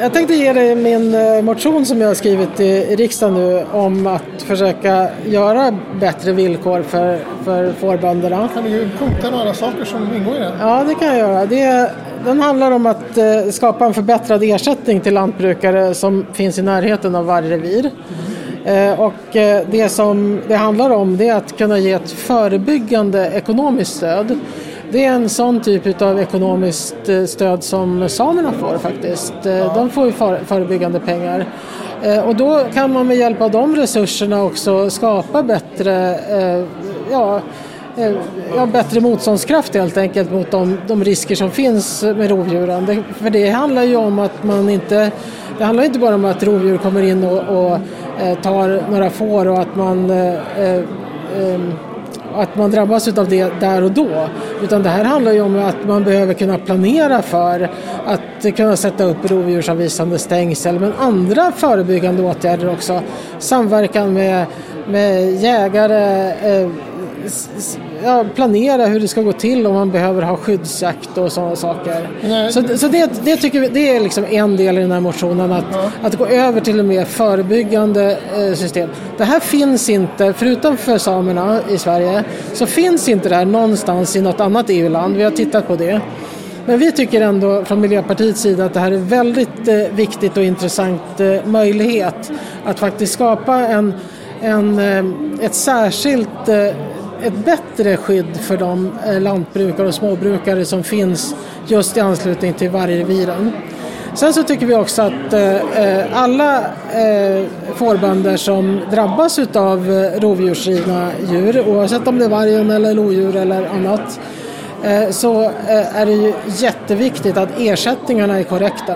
Jag tänkte ge dig min eh, motion som jag har skrivit i riksdagen nu om att försöka göra bättre villkor för, för fårbönderna. Kan du punkta några saker som ingår i den? Ja, det kan jag göra. Det, den handlar om att eh, skapa en förbättrad ersättning till lantbrukare som finns i närheten av varje revir. Eh, och det som det handlar om det är att kunna ge ett förebyggande ekonomiskt stöd. Det är en sån typ av ekonomiskt eh, stöd som samerna får faktiskt. Eh, De får ju för- förebyggande pengar. Eh, Och då kan man med hjälp av de resurserna också skapa bättre ja, ja, bättre motståndskraft helt enkelt mot de, de risker som finns med rovdjuren. Det, för det handlar ju om att man inte, det handlar inte bara om att rovdjur kommer in och, och eh, tar några får och att man eh, eh, att man drabbas av det där och då. Utan det här handlar ju om att man behöver kunna planera för att kunna sätta upp rovdjursavvisande stängsel men andra förebyggande åtgärder också. Samverkan med, med jägare, eh, ja, planera hur det ska gå till om man behöver ha skyddsjakt och sådana saker. Nej. Så, så det, det tycker vi, det är liksom en del i den här motionen, att, att gå över till ett mer förebyggande eh, system. Det här finns inte, förutom för samerna i Sverige, så finns inte det här någonstans i något annat EU-land. Vi har tittat på det. Men vi tycker ändå från Miljöpartiets sida att det här är väldigt eh, viktigt och intressant eh, möjlighet att faktiskt skapa en, en, eh, ett särskilt eh, ett bättre skydd för de eh, lantbrukare och småbrukare som finns just i anslutning till vargreviren. Sen så tycker vi också att eh, eh, alla fårbönder som drabbas av rovdjursrivna djur, oavsett om det är vargen eller lodjur eller annat, så är det ju jätteviktigt att ersättningarna är korrekta.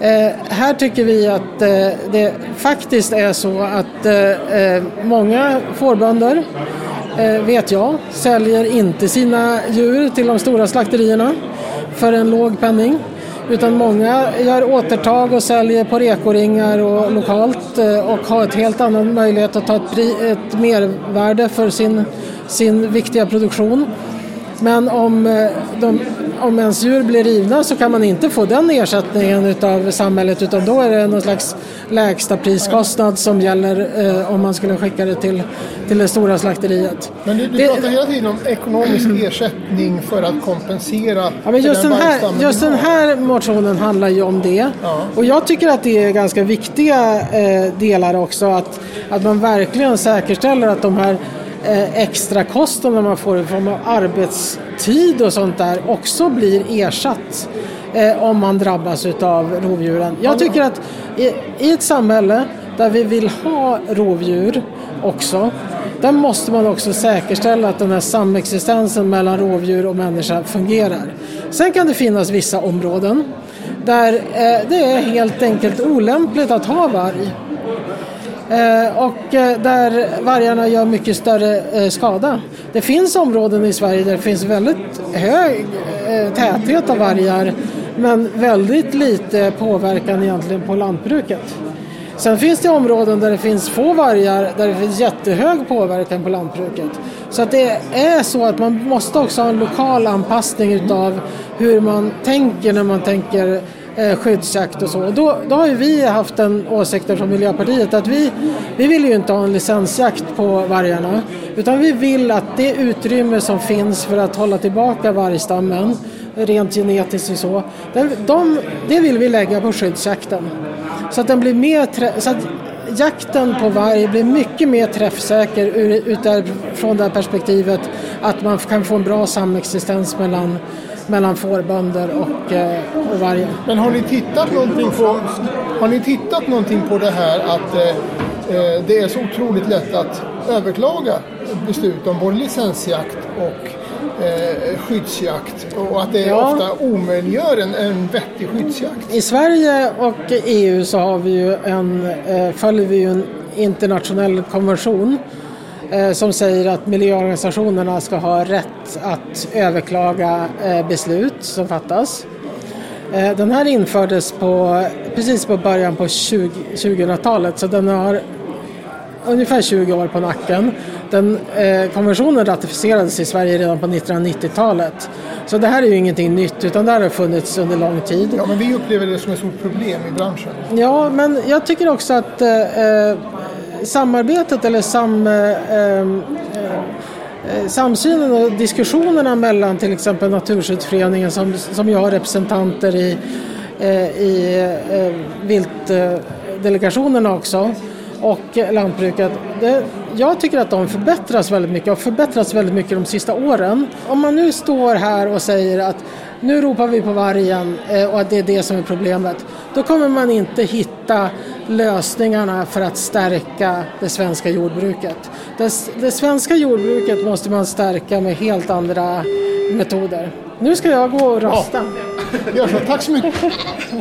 Eh, här tycker vi att eh, det faktiskt är så att eh, många fårbönder, Eh, vet jag, säljer inte sina djur till de stora slakterierna för en låg penning. Utan många gör återtag och säljer på rekoringar och lokalt eh, och har ett helt annan möjlighet att ta ett, pri, ett mervärde för sin, sin viktiga produktion. Men om, eh, de, om ens djur blir rivna så kan man inte få den ersättningen av samhället utan då är det någon slags lägsta priskostnad som gäller eh, om man skulle skicka det till, till det stora slakteriet. Men du, du Det- pratar hela tiden om ekonomisk ersättning för att kompensera Ja, men just, för den här, just den här motionen handlar ju om det. Ja. Och jag tycker att det är ganska viktiga eh, delar också. Att, att man verkligen säkerställer att de här extra kostnaderna man får i form av arbetstid och sånt där också blir ersatt. Eh, om man drabbas av rovdjuren. Jag tycker att i, i ett samhälle där vi vill ha rovdjur också där måste man också säkerställa att den här samexistensen mellan rovdjur och människa fungerar. Sen kan det finnas vissa områden där eh, det är helt enkelt olämpligt att ha varg. Eh, och eh, där vargarna gör mycket större eh, skada. Det finns områden i Sverige där det finns väldigt hög täthet av vargar men väldigt lite påverkan egentligen på lantbruket. Sen finns det områden där det finns få vargar där det finns jättehög påverkan på lantbruket. Så att det är så att man måste också ha en lokal anpassning utav hur man tänker när man tänker eh, skyddsjakt och så. Och då, då har ju vi haft en åsikt från Miljöpartiet att vi, vi vill ju inte ha en licensjakt på vargarna utan vi vill att det utrymme som finns för att hålla tillbaka vargstammen rent genetiskt och så, det, de, det vill vi lägga på skyddsjakten. Så att den blir mer trä- så att jakten på varg blir mycket mer träffsäker utifrån det här perspektivet att man kan få en bra samexistens mellan, mellan fårbönder och, eh, och vargen. Men har ni tittat någonting på, har ni tittat någonting på det här att eh, eh, det är så otroligt lätt att överklaga beslut om både licensjakt och eh, skyddsjakt och att det Ja. ofta omöjliggör en, en vettig skyddsjakt? I Sverige och EU så har vi ju en, eh, följer vi ju en internationell konvention som säger att miljöorganisationerna ska ha rätt att överklaga eh, beslut som fattas. Eh, den här infördes på, precis på början på 20 2000-talet så den har ungefär 20 år på nacken. Den, eh, konventionen ratificerades i Sverige redan på 1990-talet. Så det här är ju ingenting nytt utan det här har funnits under lång tid. Ja, men vi upplever det som ett stort problem i branschen. Ja, men jag tycker också att eh, eh, samarbetet eller sam, eh, ehm, eh, samsynen och diskussionerna mellan till exempel Naturskyddsföreningen som, som jag har representanter i, eh, i eh, viltdelegationerna också och lantbruket. Det, jag tycker att de förbättras väldigt mycket och förbättrats väldigt mycket de sista åren. Om man nu står här och säger att nu ropar vi på vargen eh, och att det är det som är problemet. Då kommer man inte hitta lösningarna för att stärka det svenska jordbruket. Det, det svenska jordbruket måste man stärka med helt andra metoder. Nu ska jag gå och rösta. Gör så, tack så mycket.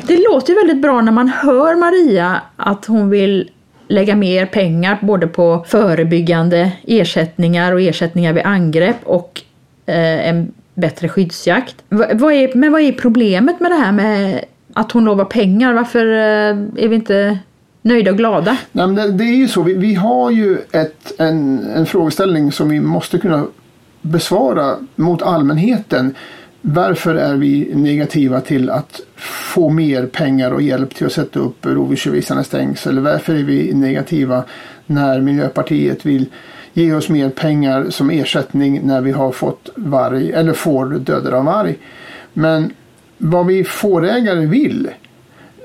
Det låter ju väldigt bra när man hör Maria att hon vill lägga mer pengar både på förebyggande ersättningar och ersättningar vid angrepp och eh, en bättre skyddsjakt. Va, vad är, men vad är problemet med det här med att hon lovar pengar? Varför eh, är vi inte nöjda och glada? Nej, men det, det är ju så. Vi, vi har ju ett, en, en frågeställning som vi måste kunna besvara mot allmänheten. Varför är vi negativa till att få mer pengar och hjälp till att sätta upp rovdjursavvisande stängsel? Varför är vi negativa när Miljöpartiet vill ge oss mer pengar som ersättning när vi har fått varg eller får dödade av varg? Men vad vi fårägare vill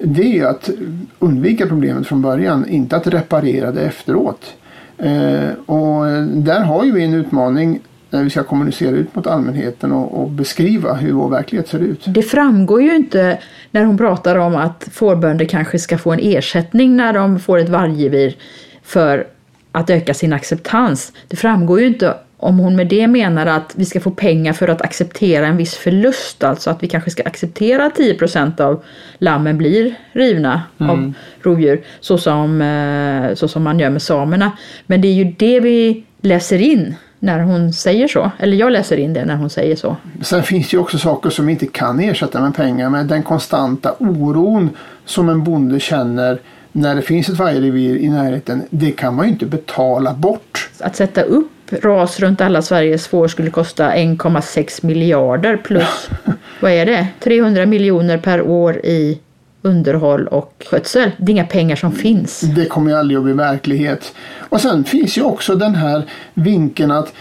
det är att undvika problemet från början, inte att reparera det efteråt. Eh, och där har ju vi en utmaning när vi ska kommunicera ut mot allmänheten och, och beskriva hur vår verklighet ser ut. Det framgår ju inte när hon pratar om att fårbönder kanske ska få en ersättning när de får ett varggevir för att öka sin acceptans. Det framgår ju inte om hon med det menar att vi ska få pengar för att acceptera en viss förlust, alltså att vi kanske ska acceptera att 10% av lammen blir rivna av rovdjur, så som, eh, så som man gör med samerna. Men det är ju det vi läser in när hon säger så, eller jag läser in det när hon säger så. Sen finns det ju också saker som vi inte kan ersätta med pengar. Men den konstanta oron som en bonde känner när det finns ett vargrevir i närheten, det kan man ju inte betala bort. Att sätta upp ras runt alla Sveriges får skulle kosta 1,6 miljarder plus, *laughs* vad är det, 300 miljoner per år i underhåll och skötsel. Det är inga pengar som finns. Det kommer ju aldrig att bli verklighet. Och sen finns ju också den här vinkeln att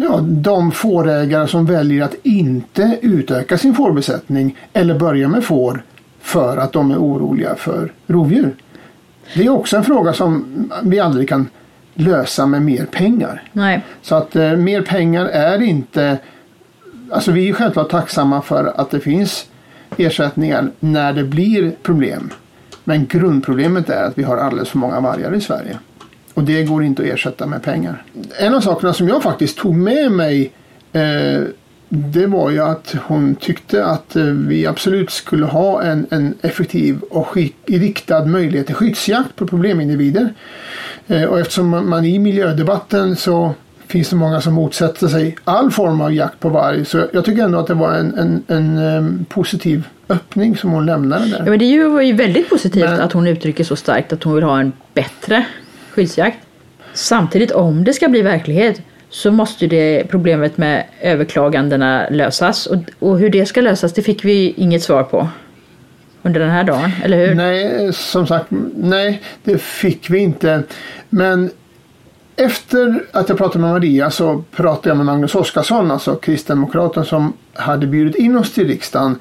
ja, de fårägare som väljer att inte utöka sin fårbesättning eller börja med får för att de är oroliga för rovdjur. Det är också en fråga som vi aldrig kan lösa med mer pengar. Nej. Så att eh, mer pengar är inte... Alltså vi är självklart tacksamma för att det finns ersättningar när det blir problem. Men grundproblemet är att vi har alldeles för många vargar i Sverige. Och det går inte att ersätta med pengar. En av sakerna som jag faktiskt tog med mig eh, det var ju att hon tyckte att eh, vi absolut skulle ha en, en effektiv och skick, riktad möjlighet till skyddsjakt på problemindivider. Eh, och eftersom man i miljödebatten så finns det många som motsätter sig all form av jakt på varg. Så jag tycker ändå att det var en, en, en, en positiv öppning som hon lämnade där. Ja, men det är ju väldigt positivt Men- att hon uttrycker så starkt att hon vill ha en bättre skyddsjakt. Samtidigt, om det ska bli verklighet så måste det problemet med överklagandena lösas. Och, och hur det ska lösas, det fick vi inget svar på under den här dagen, eller hur? Nej, som sagt, nej, det fick vi inte. Men efter att jag pratade med Maria så pratade jag med Magnus Oskarsson, alltså kristdemokraten som hade bjudit in oss till riksdagen.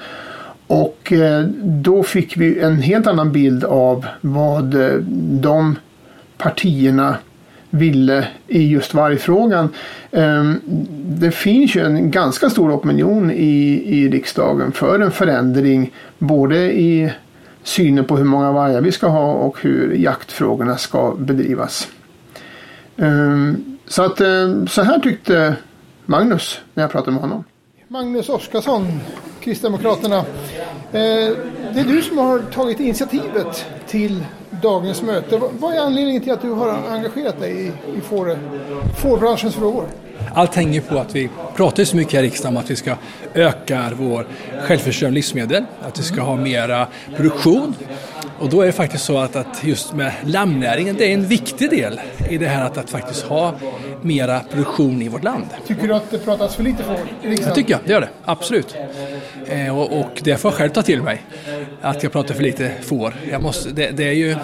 Och eh, då fick vi en helt annan bild av vad eh, de partierna ville i just vargfrågan. Ehm, det finns ju en ganska stor opinion i, i riksdagen för en förändring både i synen på hur många vargar vi ska ha och hur jaktfrågorna ska bedrivas. Ehm, så att ehm, så här tyckte Magnus när jag pratade med honom. Magnus Oskarsson, Kristdemokraterna. Det är du som har tagit initiativet till dagens möte. Vad- är anledningen till att du har engagerat dig i, i får, fårbranschens frågor? Allt hänger på att vi pratar så mycket här i riksdagen om att vi ska öka vår självförsörjning livsmedel, att vi ska ha mera produktion. Och då är det faktiskt så att, att just med lammnäringen, det är en viktig del i det här att, att faktiskt ha mera produktion i vårt land. Tycker du att det pratas för lite får i riksdagen? Det tycker jag, det gör det. Absolut. Eh, och, och det får jag själv ta till mig. Att jag pratar för lite får. Jag måste, det, det är ju...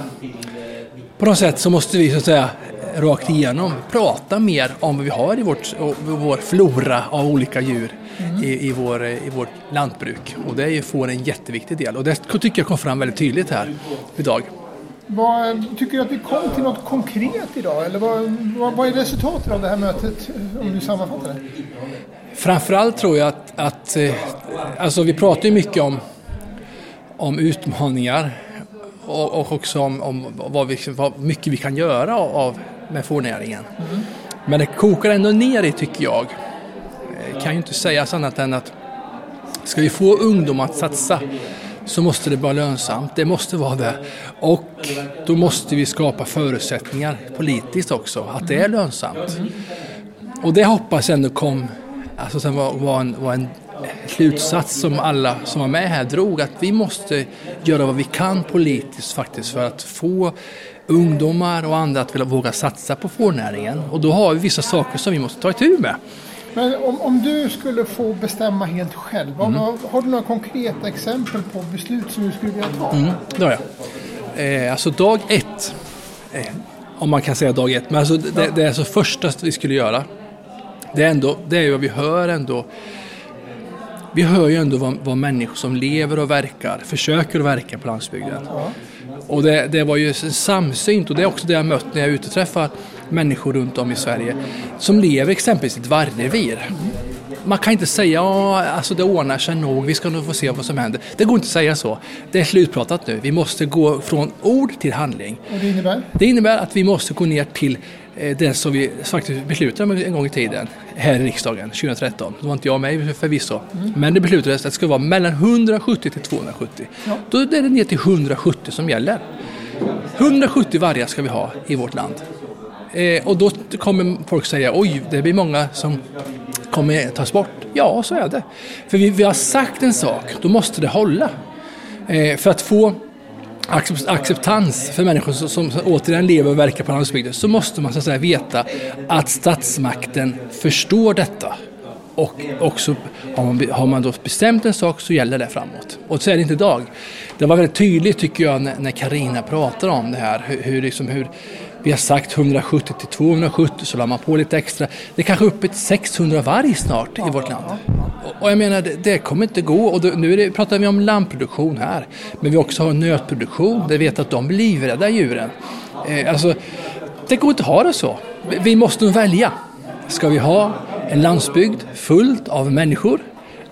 På något sätt så måste vi så att säga rakt igenom prata mer om vad vi har i vårt, vår flora av olika djur i, i, vår, i vårt lantbruk. Och det är ju får en jätteviktig del. Och det tycker jag kom fram väldigt tydligt här idag. Vad, tycker du att vi kom till något konkret idag? Eller vad, vad, vad är resultatet av det här mötet om du sammanfattar det? Framförallt tror jag att, att eh, alltså vi pratar ju mycket om, om utmaningar och, och också om, om vad, vi, vad mycket vi kan göra av, med fårnäringen. Men det kokar ändå ner i, tycker jag, eh, kan ju inte sägas annat än att ska vi få ungdomar att satsa så måste det vara lönsamt. Det måste vara det. Och då måste vi skapa förutsättningar politiskt också, att det är lönsamt. Och det hoppas jag ändå kom, alltså sen var, var, en, var en slutsats som alla som var med här drog, att vi måste göra vad vi kan politiskt faktiskt för att få ungdomar och andra att våga satsa på fårnäringen. Och då har vi vissa saker som vi måste ta itu med. Men om, om du skulle få bestämma helt själv, har, Mm. du, har du några konkreta exempel på beslut som du skulle vilja ta? Mm, det har jag. Eh, alltså dag ett, eh, om man kan säga dag ett, men alltså det, det är alltså första vi skulle göra. Det är, ändå, det är ju vad vi hör ändå. Vi hör ju ändå vad, vad människor som lever och verkar, försöker verka på landsbygden. Och det, det var ju samsynt och det är också det jag mött när jag är ute och träffar människor runt om i Sverige som lever exempelvis i ett vargrevir. Man kan inte säga ja, alltså det ordnar sig nog, vi ska nog få se vad som händer. Det går inte att säga så. Det är slutpratat nu. Vi måste gå från ord till handling. Och det innebär? Det innebär att vi måste gå ner till eh, det som vi faktiskt beslutade om en gång i tiden här i riksdagen 2013. Då var inte jag med förvisso. Men det beslutades att det skulle vara mellan 170 till 270. Då är det ner till 170 som gäller. 170 vargar ska vi ha i vårt land. Eh, och då kommer folk säga oj, det blir många som kommer tas bort. Ja, så är det. För vi, vi har sagt en sak, då måste det hålla. Eh, för att få acceptans för människor som, som, som återigen lever och verkar på landsbygden så måste man så att säga veta att statsmakten förstår detta. Och också har man, har man då bestämt en sak så gäller det framåt. Och så är det inte idag. Det var väldigt tydligt tycker jag när Karina pratar om det här. Hur, hur, liksom, hur vi har sagt 170 till 270 så la man på lite extra. Det är kanske uppe till 600 varg snart i vårt land. Och jag menar, det, det kommer inte gå. Och då, nu det, pratar vi om lammproduktion här. Men vi också har nötproduktion. Där vi vet att de blir livrädda djuren. Eh, alltså, det går inte att ha det så. Vi måste nog välja. Ska vi ha en landsbygd fullt av människor?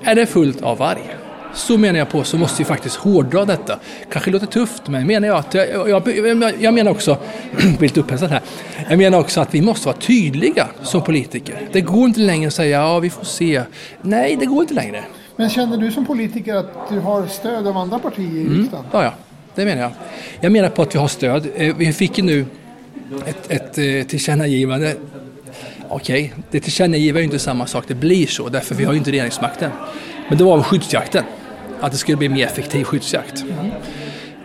Eller fullt av varg? Så menar jag på så måste vi faktiskt hårdra detta. Kanske låter tufft, men menar jag att jag, jag, jag menar också, blir lite upphetsad här, jag menar också att vi måste vara tydliga som politiker. Det går inte längre att säga ja, vi får se. Nej, det går inte längre. Men känner du som politiker att du har stöd av andra partier i mm. riksdagen? Ja, ja, det menar jag. Jag menar på att vi har stöd. Eh, vi fick ju nu ett, ett eh, tillkännagivande Okej, okay, det tillkännagiver ju inte samma sak. Det blir så, därför vi har ju inte regeringsmakten. Men det var skyddsjakten att det skulle bli mer effektiv skyddsjakt. Mm.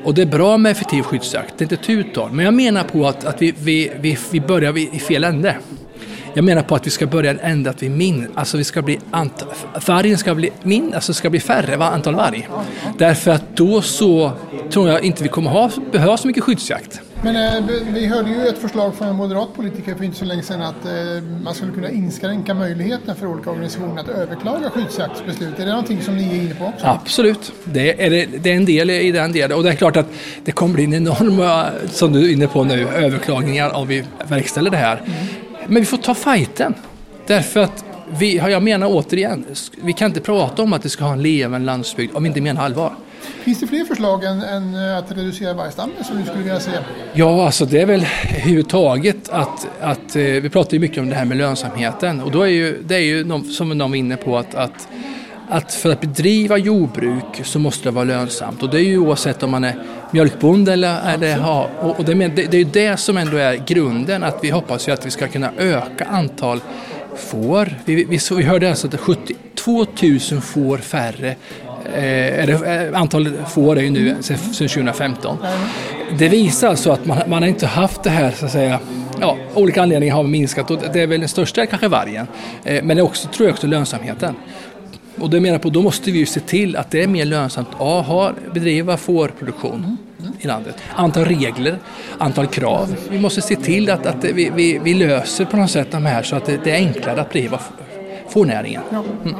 Och det är bra med effektiv skyddsjakt, det är inte tutal. Men jag menar på att, att vi, vi, vi, vi börjar i fel ände. Jag menar på att vi ska börja en ände att vi min, alltså vi ska bli ant, vargen ska bli min, alltså ska bli färre antal varg. Därför att då så tror jag inte vi kommer ha, behöva så mycket skyddsjakt. Men eh, vi hörde ju ett förslag från en moderat politiker för inte så länge sedan att eh, man skulle kunna inskränka möjligheten för olika organisationer att överklaga skyddsjaktsbeslut. Är det någonting som ni är inne på också? Absolut, det är, det är en del i den delen. Och det är klart att det kommer bli en enorma, som du är inne på nu, överklagningar om vi verkställer det här. Mm. Men vi får ta fighten. Därför att vi, jag menar återigen, vi kan inte prata om att vi ska ha en levande landsbygd om vi inte menar allvar. Finns det fler förslag än, än att reducera vargstammen som du skulle vilja se? Ja, alltså det är väl överhuvudtaget att, att eh, vi pratar ju mycket om det här med lönsamheten och då är ju, det är ju någon, som någon var inne på att, att att för att bedriva jordbruk så måste det vara lönsamt och det är ju oavsett om man är mjölkbonde eller, eller ha, och, och det, det, det är ju det som ändå är grunden att vi hoppas ju att vi ska kunna öka antal får. Vi, vi, vi hörde alltså att 72 000 får färre Eh, det, antalet får är ju nu sedan 2015. Det visar alltså att man, man har inte haft det här så att säga ja, olika anledningar har minskat och det är väl den största kanske vargen. Eh, men det är också, tror jag också lönsamheten. Och det menar på, då måste vi ju se till att det är mer lönsamt att ha, bedriva fårproduktion i landet. Antal regler, antal krav. Vi måste se till att, att vi, vi, vi löser på något sätt de här så att det, det är enklare att bedriva fårnäringen. Mm.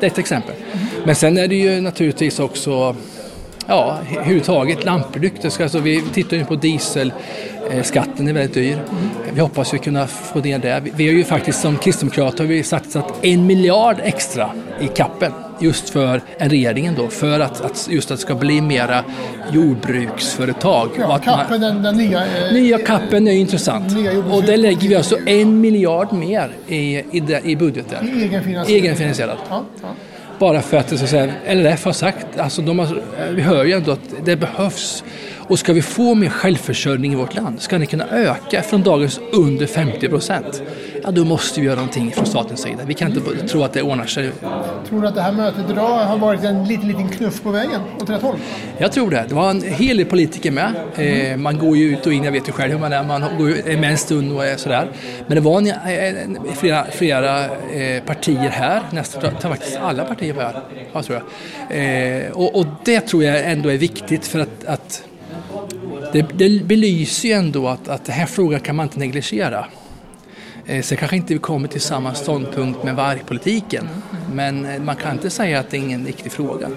Det är ett exempel. Men sen är det ju naturligtvis också ja, överhuvudtaget lampprodukter. Alltså vi tittar ju på dieselskatten är väldigt dyr. Vi hoppas ju kunna få ner det. Vi har ju faktiskt som kristdemokrater har vi satsat en miljard extra i kappen just för en regeringen då, för att, att just att det ska bli mera jordbruksföretag. Ja, kappen, den, den nya... Eh, nya kappen är intressant. Och där lägger vi alltså en miljard mer i, i, i budgeten. Egenfinansierat. Egenfinansierat. Ja, ja. Bara för att så att säga, LRF har sagt, alltså de har, vi hör ju ändå att det behövs. Och ska vi få mer självförsörjning i vårt land, ska den kunna öka från dagens under 50 procent, ja då måste vi göra någonting från statens sida. Vi kan inte tro att det ordnar sig. Tror du att det här mötet idag har varit en liten, liten knuff på vägen åt rätt håll? Jag tror det. Det var en hel del politiker med. Eh, man går ju ut och in, jag vet ju själv hur man är. Man går är med en stund och är sådär. Men det var en, en, flera, flera eh, partier här, nästan faktiskt alla partier var här, ja, tror jag. Eh, och, och, det tror jag ändå är viktigt för att, att det, det belyser ju ändå att, att den här frågan kan man inte negligera. Eh, sen kanske inte vi kommer till samma ståndpunkt med vargpolitiken. Men eh, man kan inte säga att det är ingen viktig fråga.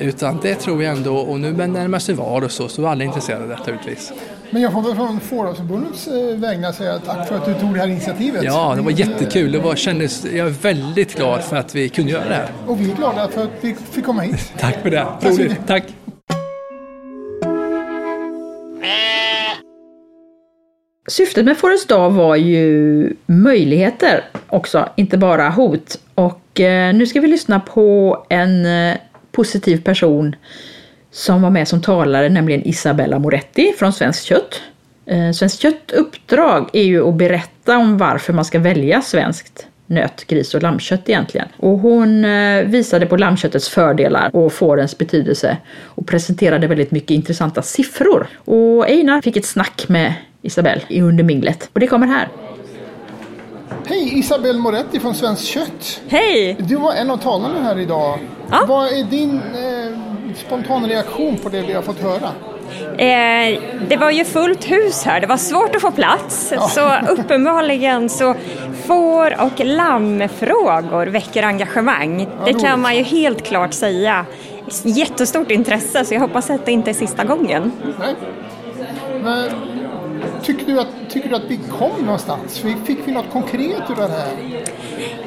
Utan det tror jag ändå, och nu närmar sig val och så, så är alla intresserade av detta utvis. Men jag får väl från Fåravsförbundets eh, vägnar säga tack för att du tog det här initiativet. Ja, det var jättekul. Det var, kändes, jag är väldigt glad för att vi kunde göra det här. Och vi är glada för att vi fick komma hit. tack för det. Roligt. Tack. Syftet med Forest Dag var ju möjligheter också, inte bara hot. Och eh, nu ska vi lyssna på en eh, positiv person som var med som talare, nämligen Isabella Moretti från Svenskt Kött. Eh, Svenskt Kött uppdrag är ju att berätta om varför man ska välja svenskt nöt, gris och lammkött egentligen. Och hon eh, visade på lammköttets fördelar och fårens betydelse och presenterade väldigt mycket intressanta siffror. Och Einar fick ett snack med Isabelle under minglet och det kommer här. Hej, Isabelle Moretti från Svenskt Kött. Hej! Du var en av talarna här idag. Ja. Vad är din eh, spontana reaktion på det vi har fått höra? Eh, det var ju fullt hus här, det var svårt att få plats. Så uppenbarligen så får och lammfrågor väcker engagemang. det kan man ju helt klart säga. Jättestort intresse, så jag hoppas att det inte är sista gången. Nej. Men, tycker, du att, tycker du att vi kom någonstans? Fick, vi något konkret ur det här?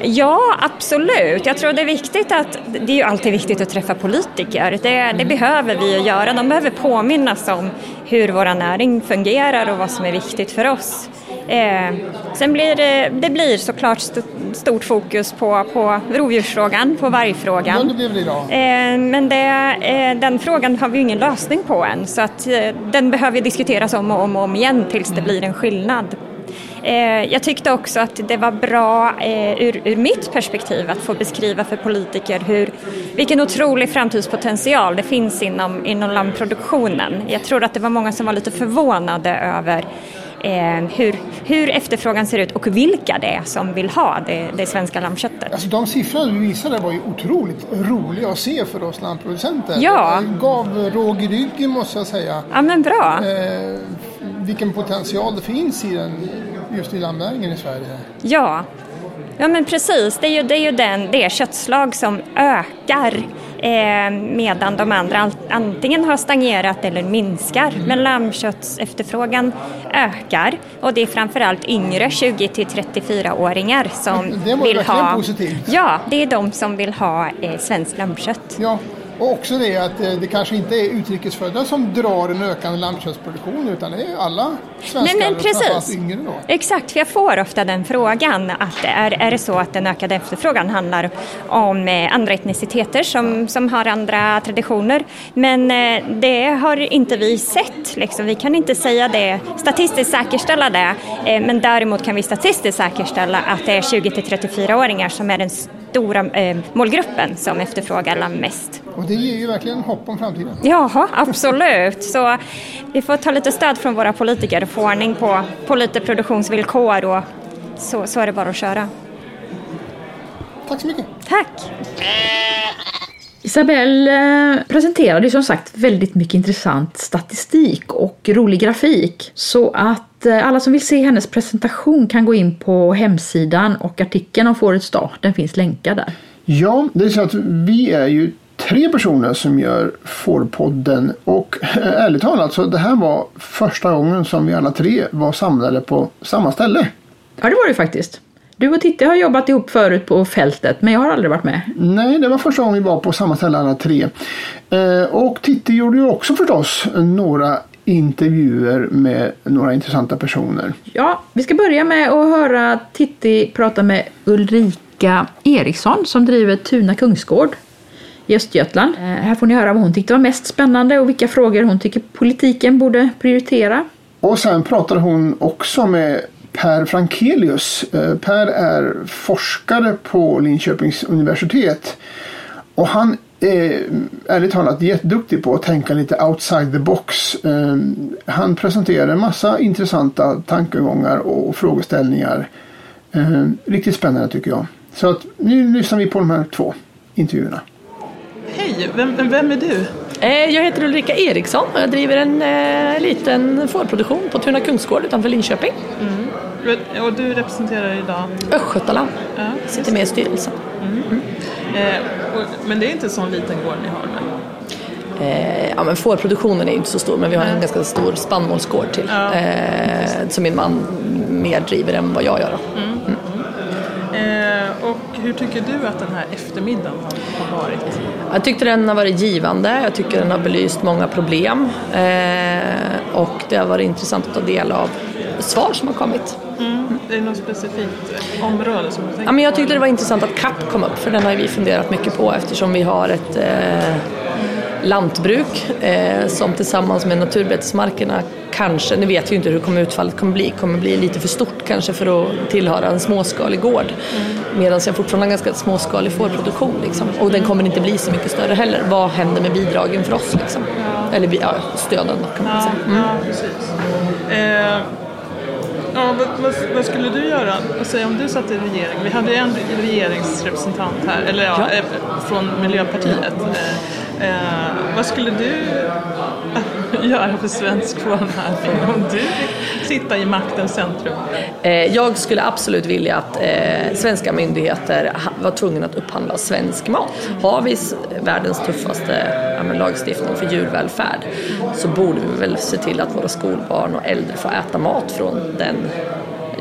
Ja, absolut. Jag tror det är viktigt att, det är ju alltid viktigt att träffa politiker. Det, det behöver vi att göra. De behöver påminnas om hur vår näring fungerar och vad som är viktigt för oss. Eh, sen blir det, det blir såklart st stort fokus på, på rovdjursfrågan, på vargfrågan. det blev det idag. Eh, men det, eh, den frågan har vi ju ingen lösning på än så att eh, den behöver diskuteras om och om, och om igen tills det blir en skillnad. Eh, jag tyckte också att det var bra eh, ur, ur mitt perspektiv att få beskriva för politiker hur, vilken otrolig framtidspotential det finns inom, inom lammproduktionen. Jag tror att det var många som var lite förvånade över eh, hur, hur efterfrågan ser ut och vilka det är som vill ha det, det svenska lammköttet. Alltså de siffrorna du visade var ju otroligt roliga att se för oss lammproducenter. Ja. Det gav råg i ryggen måste jag säga. Ja men bra. Eh, vilken potential det finns i den, just i lammnäringen i Sverige. Ja, ja men precis. Det är ju, det är ju den, det köttslag som ökar eh, medan de andra antingen har stagnerat eller minskar. Men lammköttsefterfrågan ökar och det är framförallt yngre 20 till 34-åringar som vill ha... positivt. Ja, det är de som vill ha eh, svenskt lammkött. Ja, och också det att eh, det kanske inte är utrikesfödda som drar en ökande lammköttsproduktion utan det är alla svenskar, Nej, men precis. yngre då. Exakt, för jag får ofta den frågan. Att är, är det så att den ökade efterfrågan handlar om eh, andra etniciteter som, som har andra traditioner? Men eh, det har inte vi sett. Liksom. Vi kan inte säga det, statistiskt säkerställa det. Eh, men däremot kan vi statistiskt säkerställa att det är 20 till 34-åringar som är den stora eh, målgruppen som efterfrågar lamm mest. Och det ger ju verkligen hopp om framtiden. Ja, absolut. Så vi får ta lite stöd från våra politiker få ordning på, på lite produktionsvillkor och så, så är det bara att köra. Tack så mycket. Tack! Isabelle eh, presenterade som sagt väldigt mycket intressant statistik och rolig grafik. Så att eh, alla som vill se hennes presentation kan gå in på hemsidan och artikeln om Fårets dag. Den finns länkad där. Ja, det är så att vi är ju tre personer som gör Fårpodden och eh, ärligt talat så det här var första gången som vi alla tre var samlade på samma ställe. Ja, det var det faktiskt. Du och Titti har jobbat ihop förut på fältet, men jag har aldrig varit med. Nej, det var första gången vi var på samma ställe alla tre. Eh, och Titti gjorde ju också förstås några intervjuer med några intressanta personer. Ja, vi ska börja med att höra Titti prata med Ulrika Eriksson som driver Tuna Kungsgård i Östergötland. Eh, här får ni höra vad hon tyckte var mest spännande och vilka frågor hon tycker politiken borde prioritera. Och sen pratade hon också med Per Frankelius. Eh, per är forskare på Linköpings universitet. Och han är ärligt talat jätteduktig på att tänka lite outside the box. Eh, han presenterar en massa intressanta tankegångar och frågeställningar. Riktigt spännande tycker jag. Så att nu lyssnar vi på de här två intervjuerna. Hej, vem, vem är du? Eh, Jag heter Ulrika Eriksson och jag driver en eh, liten fårproduktion på Tuna Kungsgård utanför Linköping. Och du representerar idag? Östgötaland. Ja. Sitter med i styrelsen. Eh, och, men det är inte en sån liten gård ni har? Men... Eh, ja, men fårproduktionen är inte så stor men vi har en ganska stor spannmålsgård till. Eh, som min man mer driver än vad jag gör. Och hur tycker du att den här eftermiddagen har, varit? Jag tyckte den har varit givande, jag tycker den har belyst många problem eh, och det har varit intressant att ta del av svar som har kommit. Mm. Är det något specifikt område som du tänker Ja, men jag tyckte det var intressant att CAP kom upp för den har vi funderat mycket på eftersom vi har ett eh, lantbruk eh, som tillsammans med naturbetesmarkerna kanske, nu vet vi inte hur kommer utfallet kommer bli, kommer bli lite för stort kanske för att tillhöra en småskalig gård. Mm. Medan jag fortfarande har en ganska småskalig fårproduktion liksom. och den kommer inte bli så mycket större heller. Vad händer med bidragen för oss? Liksom? Ja. Eller ja, stöden kan man ja, säga. Mm. Ja, precis. Eh, ja, vad, vad, vad, skulle du göra? Säger om du satt i regering? Vi hade en regeringsrepresentant här, eller ja, ja. Eh, från Miljöpartiet. Eh, eh, vad skulle du *laughs* göra för svensk vårdnäring om du sitta i maktens centrum? Eh, jag skulle absolut vilja att eh, svenska myndigheter var tvungna att upphandla svensk mat. Har vi världens tuffaste ja, lagstiftning för djurvälfärd så borde vi väl se till att våra skolbarn och äldre får äta mat från den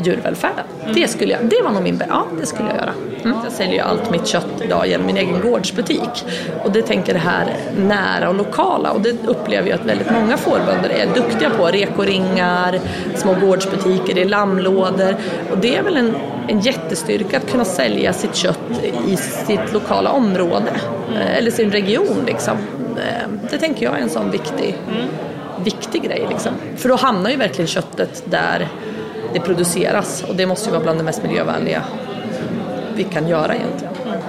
djurvälfärden. Mm. Det, skulle jag, det var nog min... Ja, det skulle jag göra. Mm. Jag säljer allt mitt kött idag genom min egen gårdsbutik. Och det tänker det här nära och lokala och det upplever jag att väldigt många fårbönder är duktiga på. Rekoringar, små gårdsbutiker, det är lammlådor. Och det är väl en, en jättestyrka att kunna sälja sitt kött i sitt lokala område. Mm. Eller sin region liksom. Eh, det tänker jag är en sån viktig, mm. viktig grej. Liksom. För då hamnar ju verkligen köttet där det produceras och det måste ju vara bland det mest miljövänliga vi kan göra egentligen. Mm.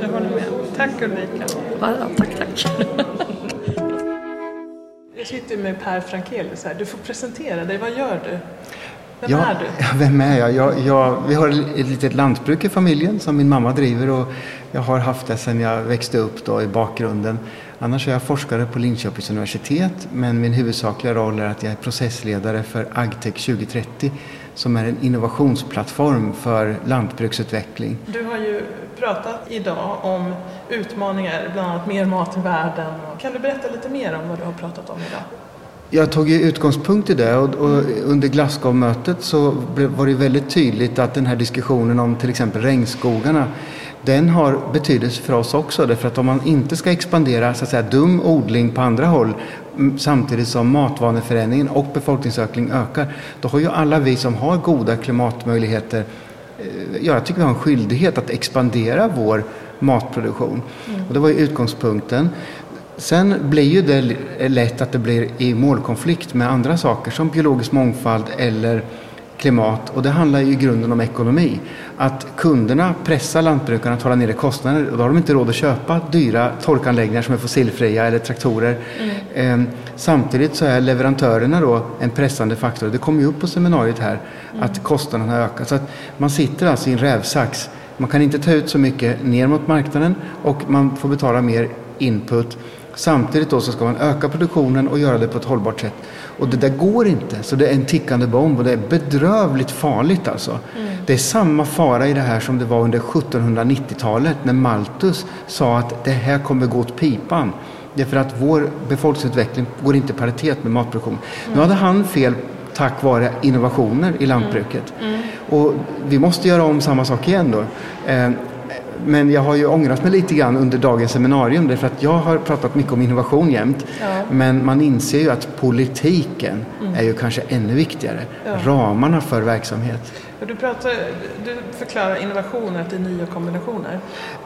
Jag håller med. Tack Ulrika. Ja, tack, tack. Jag sitter med Per Frankelius här. Du får presentera dig. Vad gör du? Vem ja, är du? *laughs* Vem är jag? Jag, jag? Vi har ett litet lantbruk i familjen som min mamma driver och jag har haft det sedan jag växte upp då i bakgrunden. Annars är jag forskare på Linköpings universitet men min huvudsakliga roll är att jag är processledare för Agtech 2030 som är en innovationsplattform för lantbruksutveckling. Du har ju pratat idag om utmaningar, bland annat mer mat i världen. Kan du berätta lite mer om vad du har pratat om idag? Jag tog ju utgångspunkt i det och, och under Glasgow-mötet så var det väldigt tydligt att den här diskussionen om till exempel regnskogarna den har betydelse för oss också. Därför att om man inte ska expandera så att säga, dum odling på andra håll samtidigt som matvaneförändringen och befolkningsökning ökar, då har ju alla vi som har goda klimatmöjligheter, eh, ja, jag tycker vi har en skyldighet att expandera vår matproduktion. Mm. Och det var ju utgångspunkten. Sen blir ju det lätt att det blir i målkonflikt med andra saker som biologisk mångfald eller klimat och det handlar ju i grunden om ekonomi. Att kunderna pressar lantbrukarna att hålla nere kostnader och då har de inte råd att köpa dyra torkanläggningar som är fossilfria eller traktorer. Mm. Ehm, samtidigt så är leverantörerna då en pressande faktor. Det kom ju upp på seminariet här mm. att kostnaderna har ökat. Så att man sitter alltså i en rävsax. Man kan inte ta ut så mycket ner mot marknaden och man får betala mer input. Samtidigt då så ska man öka produktionen och göra det på ett hållbart sätt. Och det där går inte. Så det är en tickande bomb och det är bedrövligt farligt alltså. Mm. Det är samma fara i det här som det var under 1790-talet när Malthus sa att det här kommer gå åt pipan. Därför att vår befolkningsutveckling går inte i paritet med matproduktion. Mm. Nu hade han fel tack vare innovationer i lantbruket. Mm. mm. Och vi måste göra om samma sak igen då. Men jag har ju ångrat mig lite grann under dagens seminarium därför att jag har pratat mycket om innovation jämt. Ja. Men man inser ju att politiken mm. är ju kanske ännu viktigare. Ja. Ramarna för verksamhet. Du, pratar, du förklarar innovationer till nya kombinationer.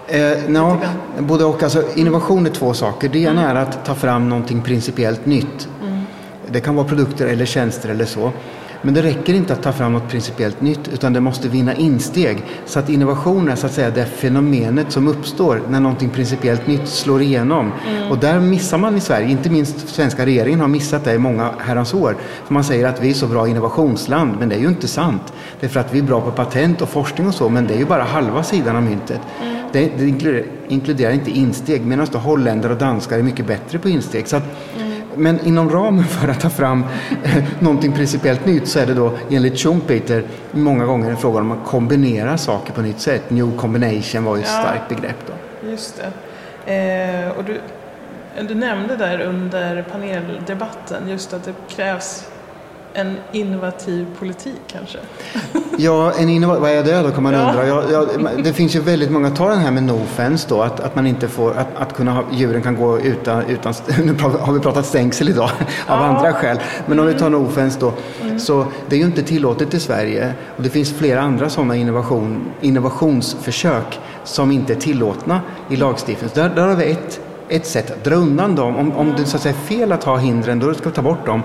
Eh, no, både och. Alltså, innovation är två saker. Det ena mm. är att ta fram någonting principiellt nytt. Mm. Det kan vara produkter eller tjänster eller så. Men det räcker inte att ta fram något principiellt nytt utan det måste vinna insteg. Så att innovation är så att säga det fenomenet som uppstår när någonting principiellt nytt slår igenom. Mm. Och där missar man i Sverige, inte minst svenska regeringen har missat det i många herrans år. För man säger att vi är så bra innovationsland, men det är ju inte sant. Det är för att vi är bra på patent och forskning och så, men det är ju bara halva sidan av myntet. Mm. Det, det inkluderar, inte insteg, medan holländare och danskar är mycket bättre på insteg. Så att, mm men inom ramen för att ta fram eh, någonting principiellt nytt så är det då enligt Schumpeter många gånger en fråga om att kombinera saker på nytt sätt. New combination var ju ett ja, starkt begrepp då. Just det. Eh, och du, du nämnde där under paneldebatten just att det krävs en innovativ politik kanske? Ja, en innova- vad är det då kan man ja. undra. Ja, ja, det finns ju väldigt många, ta den här med no fence då, att, att man inte får, att, att kunna ha, djuren kan gå utan, utan *laughs* nu har vi pratat stängsel idag *laughs* av ja. andra skäl. Men om vi tar no fence då, mm. så det är ju inte tillåtet i Sverige och det finns flera andra sådana innovation, innovationsförsök som inte är tillåtna i lagstiftningen. Där, där har vi ett ett sätt att dra undan dem. Om, om det så att säga, är fel att ha hindren, då ska vi ta bort dem.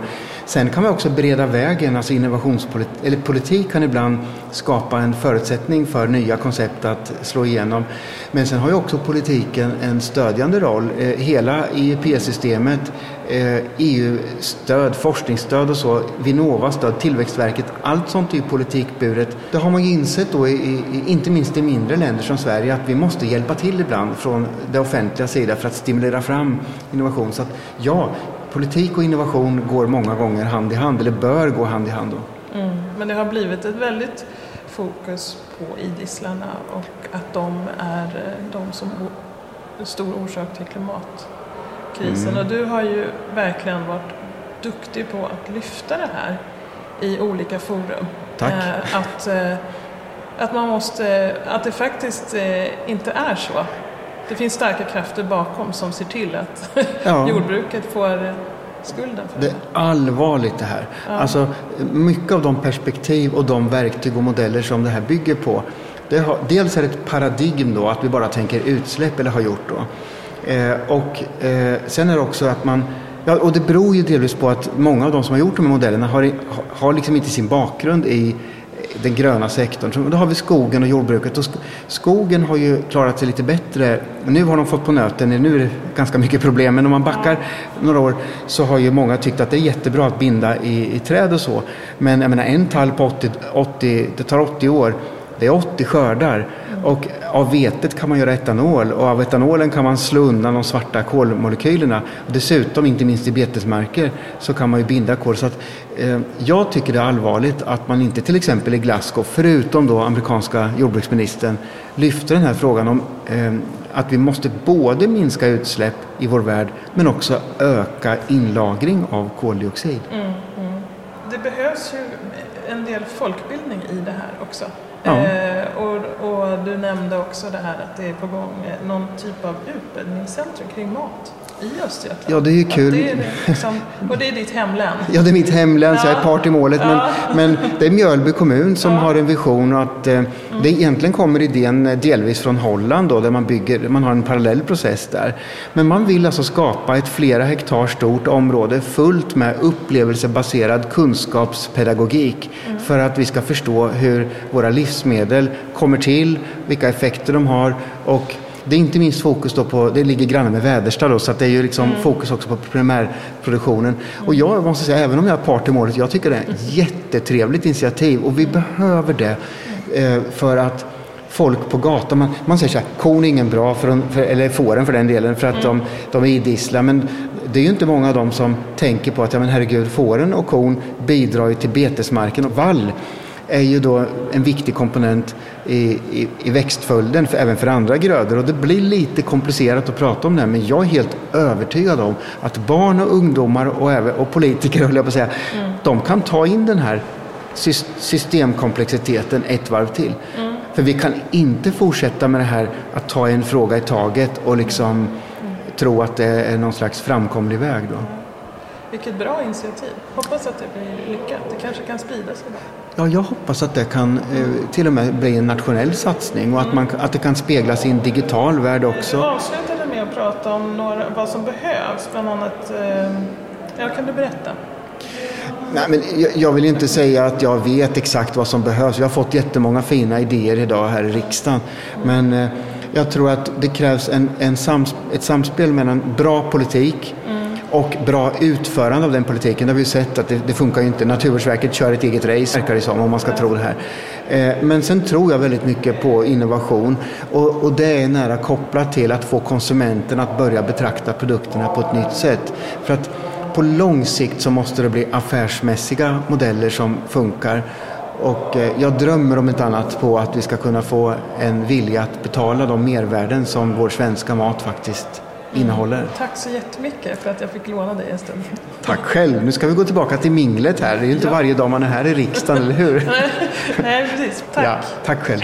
Sen kan man också bereda vägen, alltså innovationspolitik, eller politik kan ibland skapa en förutsättning för nya koncept att slå igenom. Men sen har ju också politiken en stödjande roll. Eh, hela IEP-systemet, EU-stöd, eh, e forskningsstöd och så, Vinnova-stöd, Tillväxtverket, allt sånt är ju politikburet. Det har man ju insett då, i, inte minst i mindre länder som Sverige, att vi måste hjälpa till ibland från det offentliga sida för att stimulera fram innovation. Så att ja, politik och innovation går många gånger hand i hand, eller bör gå hand i hand. Då. Mm. Men det har blivit ett väldigt fokus på idisslarna och att de är eh, de som är stor orsak till klimatkrisen. Mm. Och du har ju verkligen varit duktig på att lyfta det här i olika forum. Tack. Eh, att, eh, att, man måste, att det faktiskt inte är så det finns starka krafter bakom som ser till att *laughs* ja. jordbruket får skulden för det. Det är allvarligt det här. Ja. Alltså, mycket av de perspektiv och de verktyg och modeller som det här bygger på. Det har, dels är det ett paradigm då att vi bara tänker utsläpp eller har gjort då. Eh, och eh, sen är det också att man Ja, och det beror ju delvis på att många av de som har gjort de här modellerna har, har liksom inte sin bakgrund i den gröna sektorn. Då har vi skogen och jordbruket. Och skogen har ju klarat sig lite bättre. Nu har de fått på nöten, nu är det ganska mycket problem. Men om man backar några år så har ju många tyckt att det är jättebra att binda i, i träd och så. Men jag menar en tall på 80, 80, det tar 80 år. Det är 80 skördar. Och av vetet kan man göra etanol och av etanolen kan man slå undan de svarta kolmolekylerna. Dessutom, inte minst i betesmarker, så kan man ju binda kol. Så att, eh, jag tycker det är allvarligt att man inte till exempel i Glasgow, förutom då amerikanska jordbruksministern, lyfter den här frågan om eh, att vi måste både minska utsläpp i vår värld men också öka inlagring av koldioxid. Mm, mm. Det behövs ju en del folkbildning i det här också. Ja. Eh, och, och, du nämnde också det här att det är på gång eh, någon typ av utbildningscentrum kring mat i Östergötland. Ja, det är kul. Det är liksom, och det är ditt hemlän. Ja, det är mitt hemlän, så jag är part i målet. Men, men det är Mjölby kommun som har en vision att eh, mm. det egentligen kommer idén delvis från Holland då, där man bygger, man har en parallell process där. Men man vill alltså skapa ett flera hektar stort område fullt med upplevelsebaserad kunskapspedagogik mm. för att vi ska förstå hur våra livsmedel kommer till, vilka effekter de har och det är inte minst fokus då på, det ligger granne med Väderstad då, så att det är ju liksom mm. fokus också på primärproduktionen. Och jag måste säga, även om jag är part i målet, jag tycker det är ett jättetrevligt initiativ och vi behöver det eh, för att folk på gatan, man, man säger så här, kon är ingen bra, för, för, eller fåren för den delen, för att de, de är idissla. Men det är ju inte många av dem som tänker på att, ja men herregud, fåren och kon bidrar ju till betesmarken och vall är ju då en viktig komponent i, i, i växtföljden för, även för andra grödor. Och det blir lite komplicerat att prata om det men jag är helt övertygad om att barn och ungdomar och, även, och politiker, *laughs* höll jag på att säga, mm. de kan ta in den här systemkomplexiteten ett varv till. Mm. För vi kan inte fortsätta med det här att ta en fråga i taget och liksom mm. tro att det är någon slags framkomlig väg. Då. Vilket bra initiativ. Hoppas att det blir lyckat. Det kanske kan sprida sig. Ja, jag hoppas att det kan eh, till och med bli en nationell satsning och att, man, att det kan speglas i en digital värld också. Du avslutade med att prata om några, vad som behövs, bland annat. Eh, ja, kan du berätta? Nej, men jag vill inte säga att jag vet exakt vad som behövs. Jag har fått jättemånga fina idéer idag här i riksdagen. Men eh, jag tror att det krävs en, en sams, ett samspel mellan bra politik mm och bra utförande av den politiken. Det har vi sett att det, det funkar ju inte. Naturvårdsverket kör ett eget race, verkar det som, om man ska tro det här. Eh, men sen tror jag väldigt mycket på innovation och, och det är nära kopplat till att få konsumenten att börja betrakta produkterna på ett nytt sätt. För att på lång sikt så måste det bli affärsmässiga modeller som funkar. Och eh, jag drömmer om ett annat på att vi ska kunna få en vilja att betala de mervärden som vår svenska mat faktiskt innehåller. Mm. Tack så jättemycket för att jag fick låna dig en stund. Tack själv. Nu ska vi gå tillbaka till minglet här. Det är ju inte ja. varje dag man är här i riksdagen, eller hur? *laughs* Nej, precis. Tack. Ja, tack själv.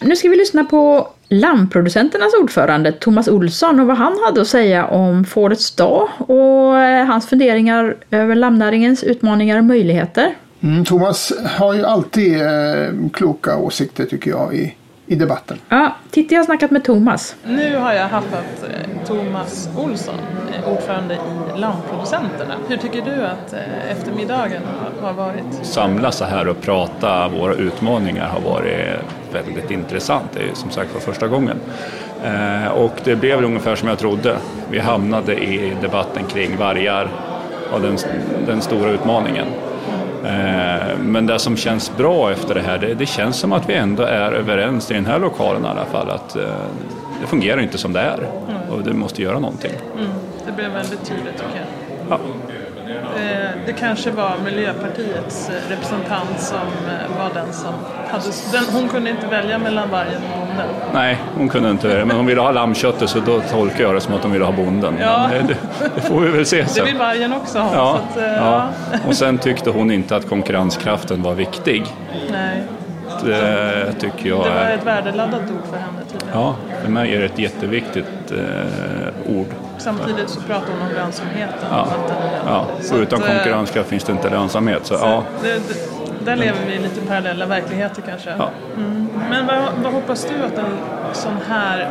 Nu ska vi lyssna på lammproducenternas ordförande Thomas Olsson och vad han hade att säga om fårets dag och eh, hans funderingar över lammnäringens utmaningar och möjligheter. Mm, Thomas har ju alltid eh, kloka åsikter tycker jag i, i debatten. Ja, Titti har snackat med Thomas. Nu har jag haffat eh, Thomas Olsson ordförande i Lammproducenterna. Hur tycker du att eh, eftermiddagen har varit? Samla så här och prata våra utmaningar har varit väldigt intressant. Det är som sagt för första gången. Eh, och det blev ungefär som jag trodde. Vi hamnade i debatten kring vargar och den, den stora utmaningen. Eh, men det som känns bra efter det här, det, det, känns som att vi ändå är överens i den här lokalen i alla fall. Att eh, det fungerar inte som det är och det måste göra någonting. Mm, det blev väldigt tydligt tycker jag. Ja. Eh, det kanske var Miljöpartiets representant som var den som hade... Den, hon kunde inte välja mellan vargen och bonden. Nej, hon kunde inte det. Men hon ville ha lammköttet så då tolkar jag det som att hon ville ha bonden. Ja. Det, det, får vi väl se sen. Det vill vargen också ha. Ja, att, ja. Och sen tyckte hon inte att konkurrenskraften var viktig. Nej. Det tycker jag Det var ett värdeladdat ord för henne tydligen. Ja, för mig är det ett jätteviktigt eh, ord. Samtidigt så pratar hon om lönsamheten. Ja, ja. Så utan att, konkurrenskraft finns det inte lönsamhet. Så, så ja. Det, det, där lever vi i lite parallella verkligheter kanske. Ja. Mm. Men vad, vad hoppas du att en sån här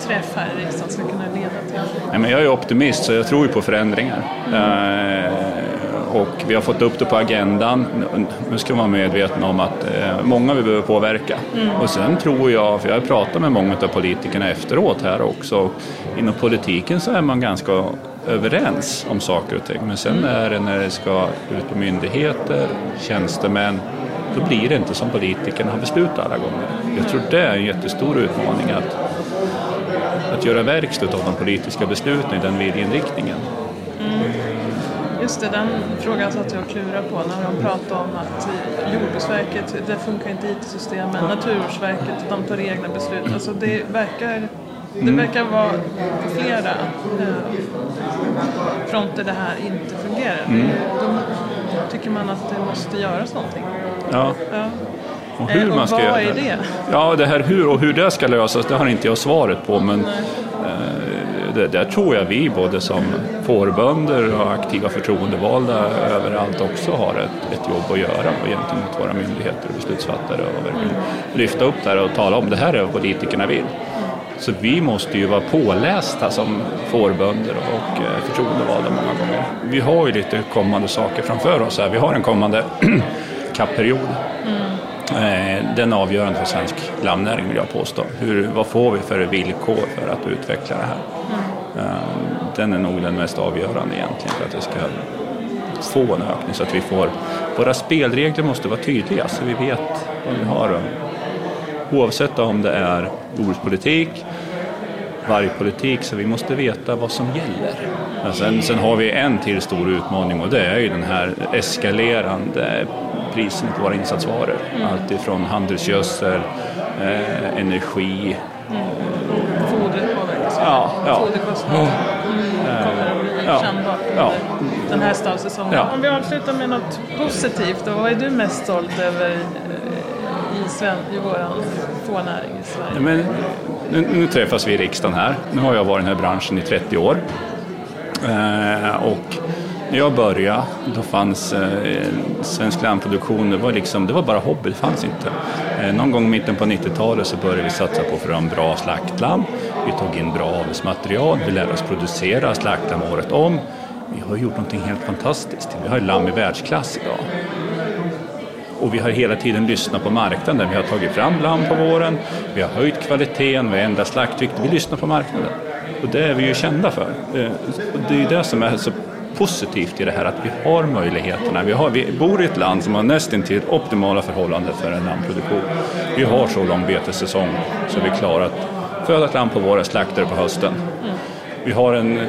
träff här i riksdagen ska kunna leda till? Nej, men jag är optimist så jag tror ju på förändringar. Mm. Eh, och vi har fått upp det på agendan. Nu ska man vara medveten om att eh, många vi behöver påverka. Mm. Och sen tror jag, för jag har pratat med många av politikerna efteråt här också, inom politiken så är man ganska överens om saker och ting. Men sen mm. är det när det ska ut på myndigheter, tjänstemän, då blir det inte som politikerna har beslutat alla gånger. Jag tror det är en jättestor utmaning att, att göra verkstad av de politiska besluten i den viljeinriktningen. Mm. Just det, den frågan satt jag och klurade på när de pratade om att Jordbruksverket, det funkar inte IT-systemen, Naturvårdsverket, de tar egna beslut. Alltså det verkar, det Mm. verkar vara på flera eh, fronter det här inte fungerar. Mm. Då tycker man att det måste göras någonting. Ja. Ja. Och hur Eh, och man ska vad göra är det? Ja, det här hur och hur det ska lösas, det har inte jag svaret på. Men eh, det, där tror jag vi både som fårbönder och aktiva förtroendevalda överallt också har ett, ett jobb att göra gentemot våra myndigheter och beslutsfattare och verkligen lyfta upp det här och tala om det här är vad politikerna vill. Så vi måste ju vara pålästa som fårbönder och eh, förtroendevalda många gånger. Vi har ju lite kommande saker framför oss här. Vi har en kommande *clears throat* kapperiod. Mm den är avgörande för svensk lammnäring vill jag påstå. Hur, vad får vi för villkor för att utveckla det här? Eh, Den är nog den mest avgörande egentligen för att det ska få en ökning så att vi får... Våra spelregler måste vara tydliga så vi vet vad vi har. Oavsett om det är jordbrukspolitik, vargpolitik, så vi måste veta vad som gäller. Sen, sen har vi en till stor utmaning och det är ju den här eskalerande priserna på våra insatsvaror. Mm. Allt ifrån handelsgödsel, eh, energi. Fodret påverkas. Ja, ja. Foderkostnader mm, kommer att bli Ja. kännbart Ja. den här stavsäsongen. Ja. Om vi avslutar med något positivt, då, vad är du mest stolt över eh, i, Sven, i vår fårnäring i Sverige? Men nu, nu träffas vi i riksdagen här. Nu har jag varit i den här branschen i 30 år. Eh, och när jag började, då fanns eh, svensk lammproduktion, det var, liksom, det var bara hobby, det fanns inte. Eh, någon gång i mitten på 90-talet så började vi satsa på att få en bra slaktlamm. Vi tog in bra avelsmaterial, vi lärde oss producera slaktlamm året om. Vi har gjort någonting helt fantastiskt. Vi har lamm i världsklass idag. Och vi har hela tiden lyssnat på marknaden. Vi har tagit fram lamm på våren, vi har höjt kvaliteten, vi har ändrat slaktvikt. Vi lyssnar på marknaden. Och det är vi ju kända för. Eh, Och det är ju det som är så positivt i det här, att vi har möjligheterna. Vi, har, vi bor i ett land som har nästintill optimala förhållanden för en lammproduktion. Vi har så lång betessäsong så vi klarar att föda ett lamm på våren, slakta det på hösten. Vi har en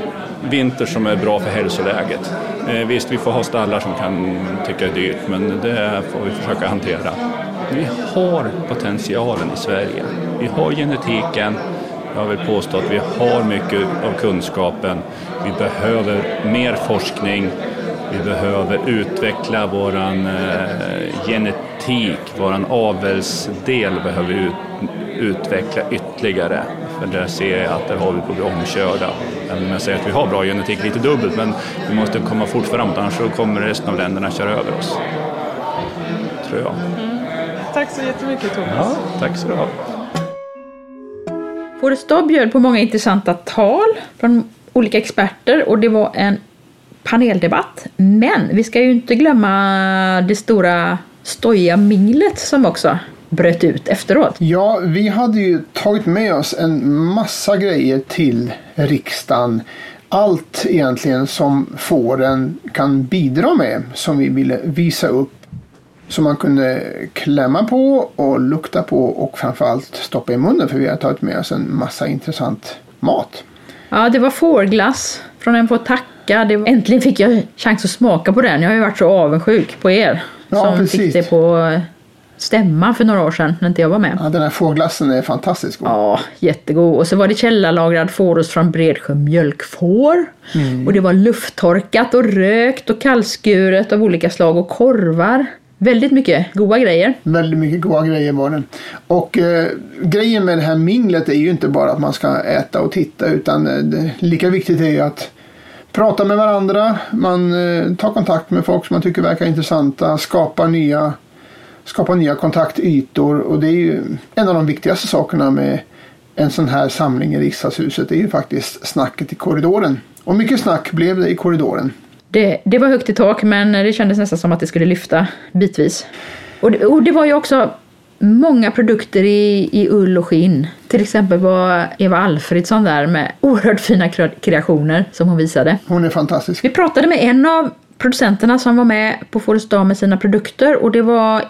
vinter som är bra för hälsoläget. Eh, visst, vi får ha stallar som kan tycka är dyrt, men det får vi försöka hantera. Vi har potentialen i Sverige. Vi har genetiken. Jag vill påstå att vi har mycket av kunskapen. Vi behöver mer forskning. Vi behöver utveckla våran eh, genetik, våran avelsdel behöver vi ut, utveckla ytterligare. För där ser jag att där har vi på att bli omkörda. Även om jag säger att vi har bra genetik, lite dubbelt, men vi måste komma fort framåt annars så kommer resten av länderna köra över oss. Tror jag. Tack så jättemycket Thomas. Ja, tack så du ha. Forestad bjöd på många intressanta tal från olika experter och det var en paneldebatt. Men vi ska ju inte glömma det stora stojiga minglet som också bröt ut efteråt. Ja, vi hade ju tagit med oss en massa grejer till riksdagen. Allt egentligen som fåren kan bidra med som vi ville visa upp. Som man kunde klämma på och lukta på och framförallt stoppa i munnen för vi har tagit med oss en massa intressant mat. Ja, det var fårglass från en på tacka. Det var... Äntligen fick jag chans att smaka på den. Jag har ju varit så avundsjuk på er Ja, som precis. fick det på stämma för några år sedan när inte jag var med. Ja, den här fårglassen är fantastisk god. Ja, jättegod. Och så var det källarlagrad fårost från Bredsjö mjölkfår. Mm. Och det var lufttorkat och rökt och kallskuret av olika slag och korvar. Väldigt mycket goda grejer. Väldigt mycket goda grejer var det. Och eh, grejen med det här minglet är ju inte bara att man ska äta och titta utan eh, det, lika viktigt är ju att prata med varandra. Man eh, tar kontakt med folk som man tycker verkar intressanta. Skapa nya, skapa nya kontaktytor. Och det är ju en av de viktigaste sakerna med en sån här samling i riksdagshuset. Det är ju faktiskt snacket i korridoren. Och mycket snack blev det i korridoren. Det, det var högt i tak men det kändes nästan som att det skulle lyfta bitvis. Och det, och det var ju också många produkter i, i ull och skinn. Till exempel var Eva Alfredsson där med oerhört fina kre- kreationer som hon visade. Hon är fantastisk. Vi pratade med en av producenterna som var med på Fårets dag med sina produkter och det var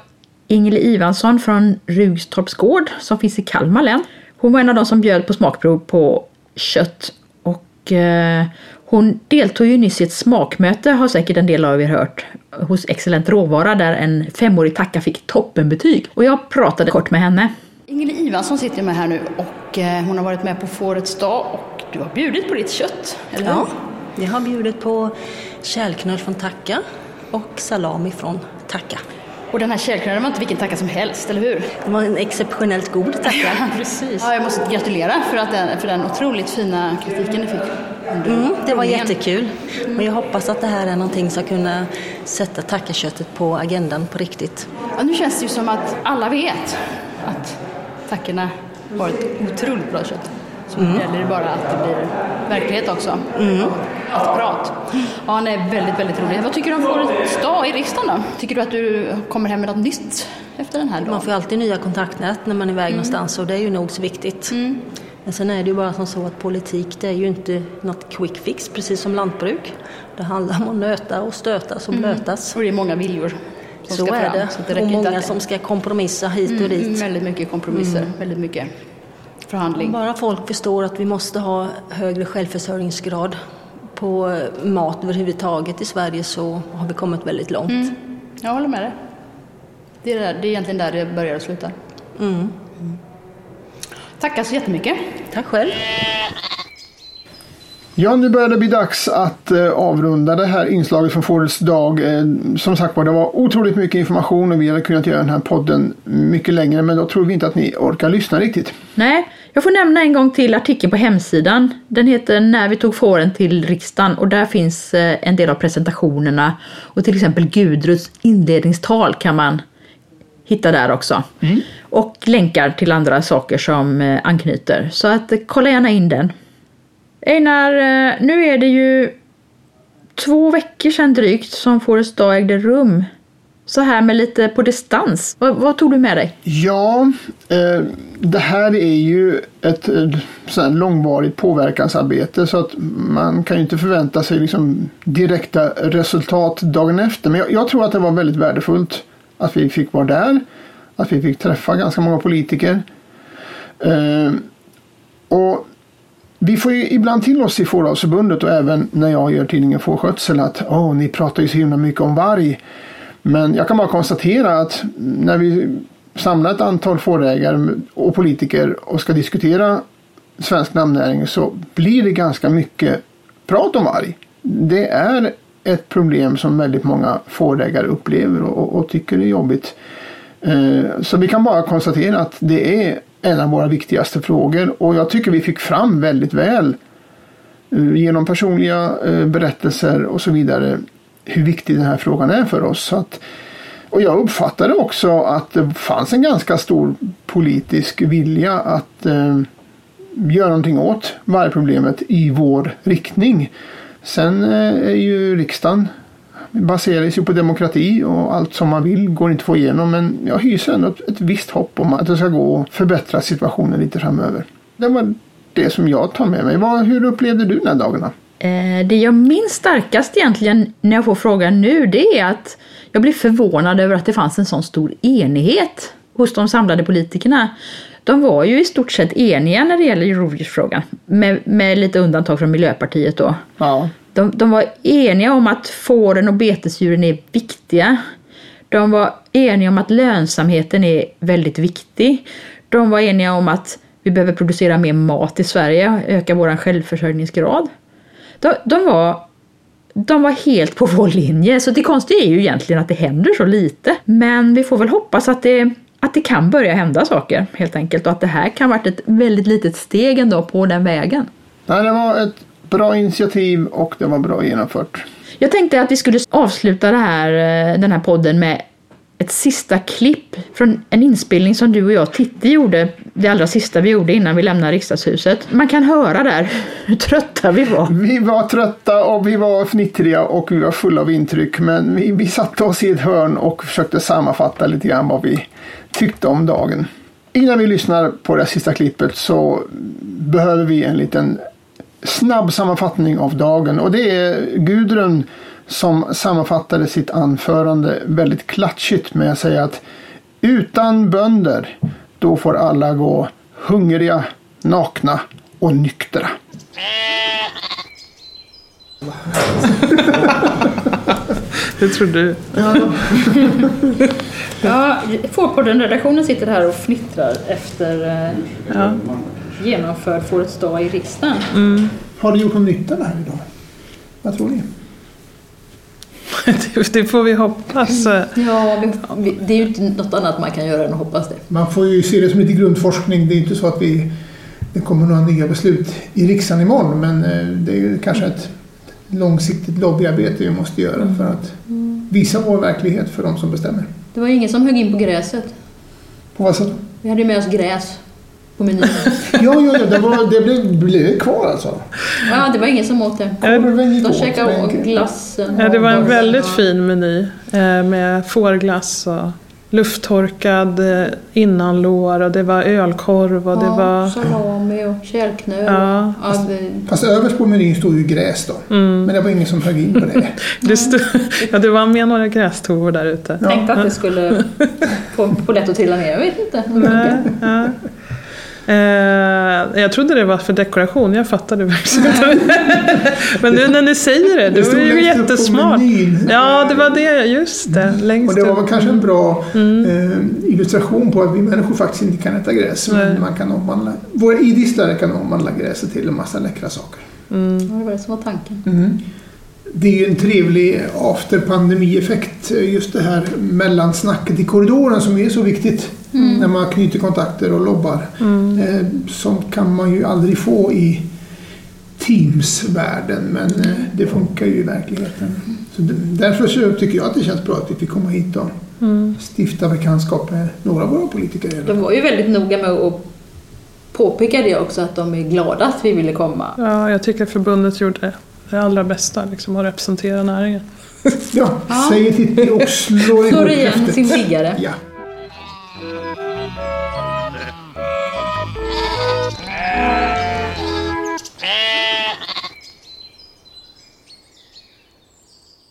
Ingela Ivansson från Rugstorps gård som finns i Kalmar län. Hon var en av de som bjöd på smakprov på kött och eh, hon deltog ju nyss i ett smakmöte har säkert en del av er hört hos Excellent Råvara där en femårig tacka fick toppenbetyg och jag pratade kort med henne. Ingela Ivansson sitter med här nu och eh, hon har varit med på Fårets dag och du har bjudit på ditt kött, eller hur? Ja, jag har bjudit på kärlknöl från Tacka och salami från Tacka. Och den här kärlknölen var inte vilken tacka som helst, eller hur? Det var en exceptionellt god tacka. *laughs* Ja, precis. Ja, jag måste gratulera för, att den, för den otroligt fina kritiken du fick. Mm, det var jättekul. Och jag hoppas att det här är någonting som kunna sätta tackaköttet på agendan på riktigt. Ja, nu känns det ju som att alla vet att tackorna var ett otroligt bra kött. Så Mm. gäller det bara att det blir verklighet också. Mm. Ett prat. Ja, han är väldigt, väldigt rolig. Vad tycker du om Fårets dag i riksdagen då? Tycker du att du kommer hem med något nytt efter den här dagen? Man får alltid nya kontaktnät när man är iväg Mm. någonstans och det är ju nog så viktigt. Men sen är det ju bara som så att politik det är ju inte något quick fix precis som lantbruk. Det handlar om att nöta och stötas och Mm. blötas. Och det är många viljor som Så ska är fram, det. så att det och många att- som ska kompromissa hit och Mm, dit. Väldigt mycket kompromisser, Mm. väldigt mycket förhandling. Bara folk förstår att vi måste ha högre självförsörjningsgrad på mat överhuvudtaget i Sverige så har vi kommit väldigt långt. Mm. Jag håller med dig. Det är, där, det är egentligen där det börjar och slutar. Mm. Tackar så jättemycket. Tack själv. Ja, nu börjar det bli dags att eh, avrunda det här inslaget från Fårets dag. Eh, som sagt var, det var otroligt mycket information och vi hade kunnat göra den här podden mycket längre men då tror vi inte att ni orkar lyssna riktigt. Nej, jag får nämna en gång till artikeln på hemsidan. Den heter När vi tog fåren till riksdagen och där finns eh, en del av presentationerna och till exempel Gudruns inledningstal kan man hitta där också. Och länkar till andra saker som eh, anknyter. Så att eh, kolla gärna in den. Einar, nu är det ju två veckor sedan drygt som Fårets dag ägde rum. Så här med lite på distans. Vad, vad tog du med dig? Ja, eh, det här är ju ett eh, långvarigt påverkansarbete så att man kan ju inte förvänta sig liksom direkta resultat dagen efter. Men jag, jag tror att det var väldigt värdefullt att vi fick vara där, att vi fick träffa ganska många politiker. Eh, och vi får ju ibland till oss i Fåravsförbundet och även när jag gör tidningen Fårskötsel att åh, ni pratar ju så himla mycket om varg. Men jag kan bara konstatera att när vi samlar ett antal fårägare och politiker och ska diskutera svensk namnnäring så blir det ganska mycket prat om varg. Det är ett problem som väldigt många fårägare upplever och, och tycker är jobbigt. Eh, så vi kan bara konstatera att det är en av våra viktigaste frågor och jag tycker vi fick fram väldigt väl eh, genom personliga eh, berättelser och så vidare hur viktig den här frågan är för oss. Så att, och jag uppfattade också att det fanns en ganska stor politisk vilja att eh, göra någonting åt vargproblemet i vår riktning. Sen eh, är ju riksdagen baseras ju på demokrati och allt som man vill går inte att få igenom men jag hyser ändå ett, ett visst hopp om att det ska gå att förbättra situationen lite framöver. Det var det som jag tar med mig. Vad, hur upplevde du den här dagarna? Eh, Det jag minns starkast egentligen när jag får frågan nu det är att jag blir förvånad över att det fanns en sån stor enighet hos de samlade politikerna. De var ju i stort sett eniga när det gäller rovdjursfrågan med, med lite undantag från Miljöpartiet då. Ja. De, de var eniga om att fåren och betesdjuren är viktiga. De var eniga om att lönsamheten är väldigt viktig. De var eniga om att vi behöver producera mer mat i Sverige och öka vår självförsörjningsgrad. De, de, var, de var helt på vår linje, så det konstiga är ju egentligen att det händer så lite. Men vi får väl hoppas att det, att det kan börja hända saker helt enkelt och att det här kan varit ett väldigt litet steg ändå på den vägen. Nej, det var ett bra initiativ och det var bra genomfört. Jag tänkte att vi skulle avsluta här, eh, den här podden med ett sista klipp från en inspelning som du och jag Titti gjorde, det allra sista vi gjorde innan vi lämnade riksdagshuset. Man kan höra där hur trötta vi var. Vi var trötta och vi var fnittriga och vi var fulla av intryck men vi, vi satte oss i ett hörn och försökte sammanfatta lite grann vad vi tyckte om dagen. Innan vi lyssnar på det sista klippet så behöver vi en liten snabb sammanfattning av dagen och det är Gudrun som sammanfattade sitt anförande väldigt klatschigt med att säga att utan bönder då får alla gå hungriga, nakna och nyktra. *laughs* Det tror du. Ja, *laughs* ja Fårpodden-redaktionen sitter här och fnittrar efter eh, Ja. genomförd Fårets dag i riksdagen. Mm. Har det gjort någon nytta det här idag? Vad tror ni? Det, *laughs* det får vi hoppas. Ja, det är ju inte något annat man kan göra än att hoppas det. Man får ju se det som lite grundforskning. Det är inte så att vi, det kommer några nya beslut i riksdagen imorgon men eh, det är ju kanske ett långsiktigt lobbyarbete vi måste göra för att visa vår verklighet för de som bestämmer. Det var ju ingen som högg in på gräset. På vad sätt? Vi hade ju med oss gräs på menyn. *laughs* Ja, ja, ja det, var, det blev, blev kvar alltså. Ja, det var ingen som åt det. De käkade glassen. Ja, det var en väldigt fin meny eh, med fårglass och lufttorkad eh, innanlår och det var ölkorv och det var... salami och kärlknöl. Ja. Ja, det- Fast överst på menyn stod ju gräs då. Mm. Men det var ingen som högg in på det. *laughs* Det, stod, ja, det var med några grästovor där ute. Tänkte att det skulle få, få lätt att trilla ner, jag vet inte. Nej, ja. Eh, jag trodde det var för dekoration, jag fattade verkligen inte. *laughs* Men nu när ni säger det, stod var ju jättesmart. Ja, det var det, just det. Längst Och det var upp. väl kanske en bra eh, illustration på att vi människor faktiskt inte kan äta gräs. Nej. Men man kan omvandla, våra idisslare kan omvandla gräset till en massa läckra saker. Mm. Ja, det var det som var tanken. Mm. Det är ju en trevlig after pandemi-effekt. Just det här mellansnacket i korridoren som är så viktigt Mm. när man knyter kontakter och lobbar. Mm. Eh, som kan man ju aldrig få i Teams-världen men eh, det funkar ju i verkligheten. Så d- därför så tycker jag att det känns bra att vi fick komma hit och Mm. stifta bekantskap med några av våra politiker. De var ju väldigt noga med att påpeka det också, att de är glada att vi ville komma. Ja, jag tycker förbundet gjorde det allra bästa, liksom, att representera näringen. *laughs* Ja, säger Titti och slår Slår ihop igen häftet. sin liggare. Ja. Thank you.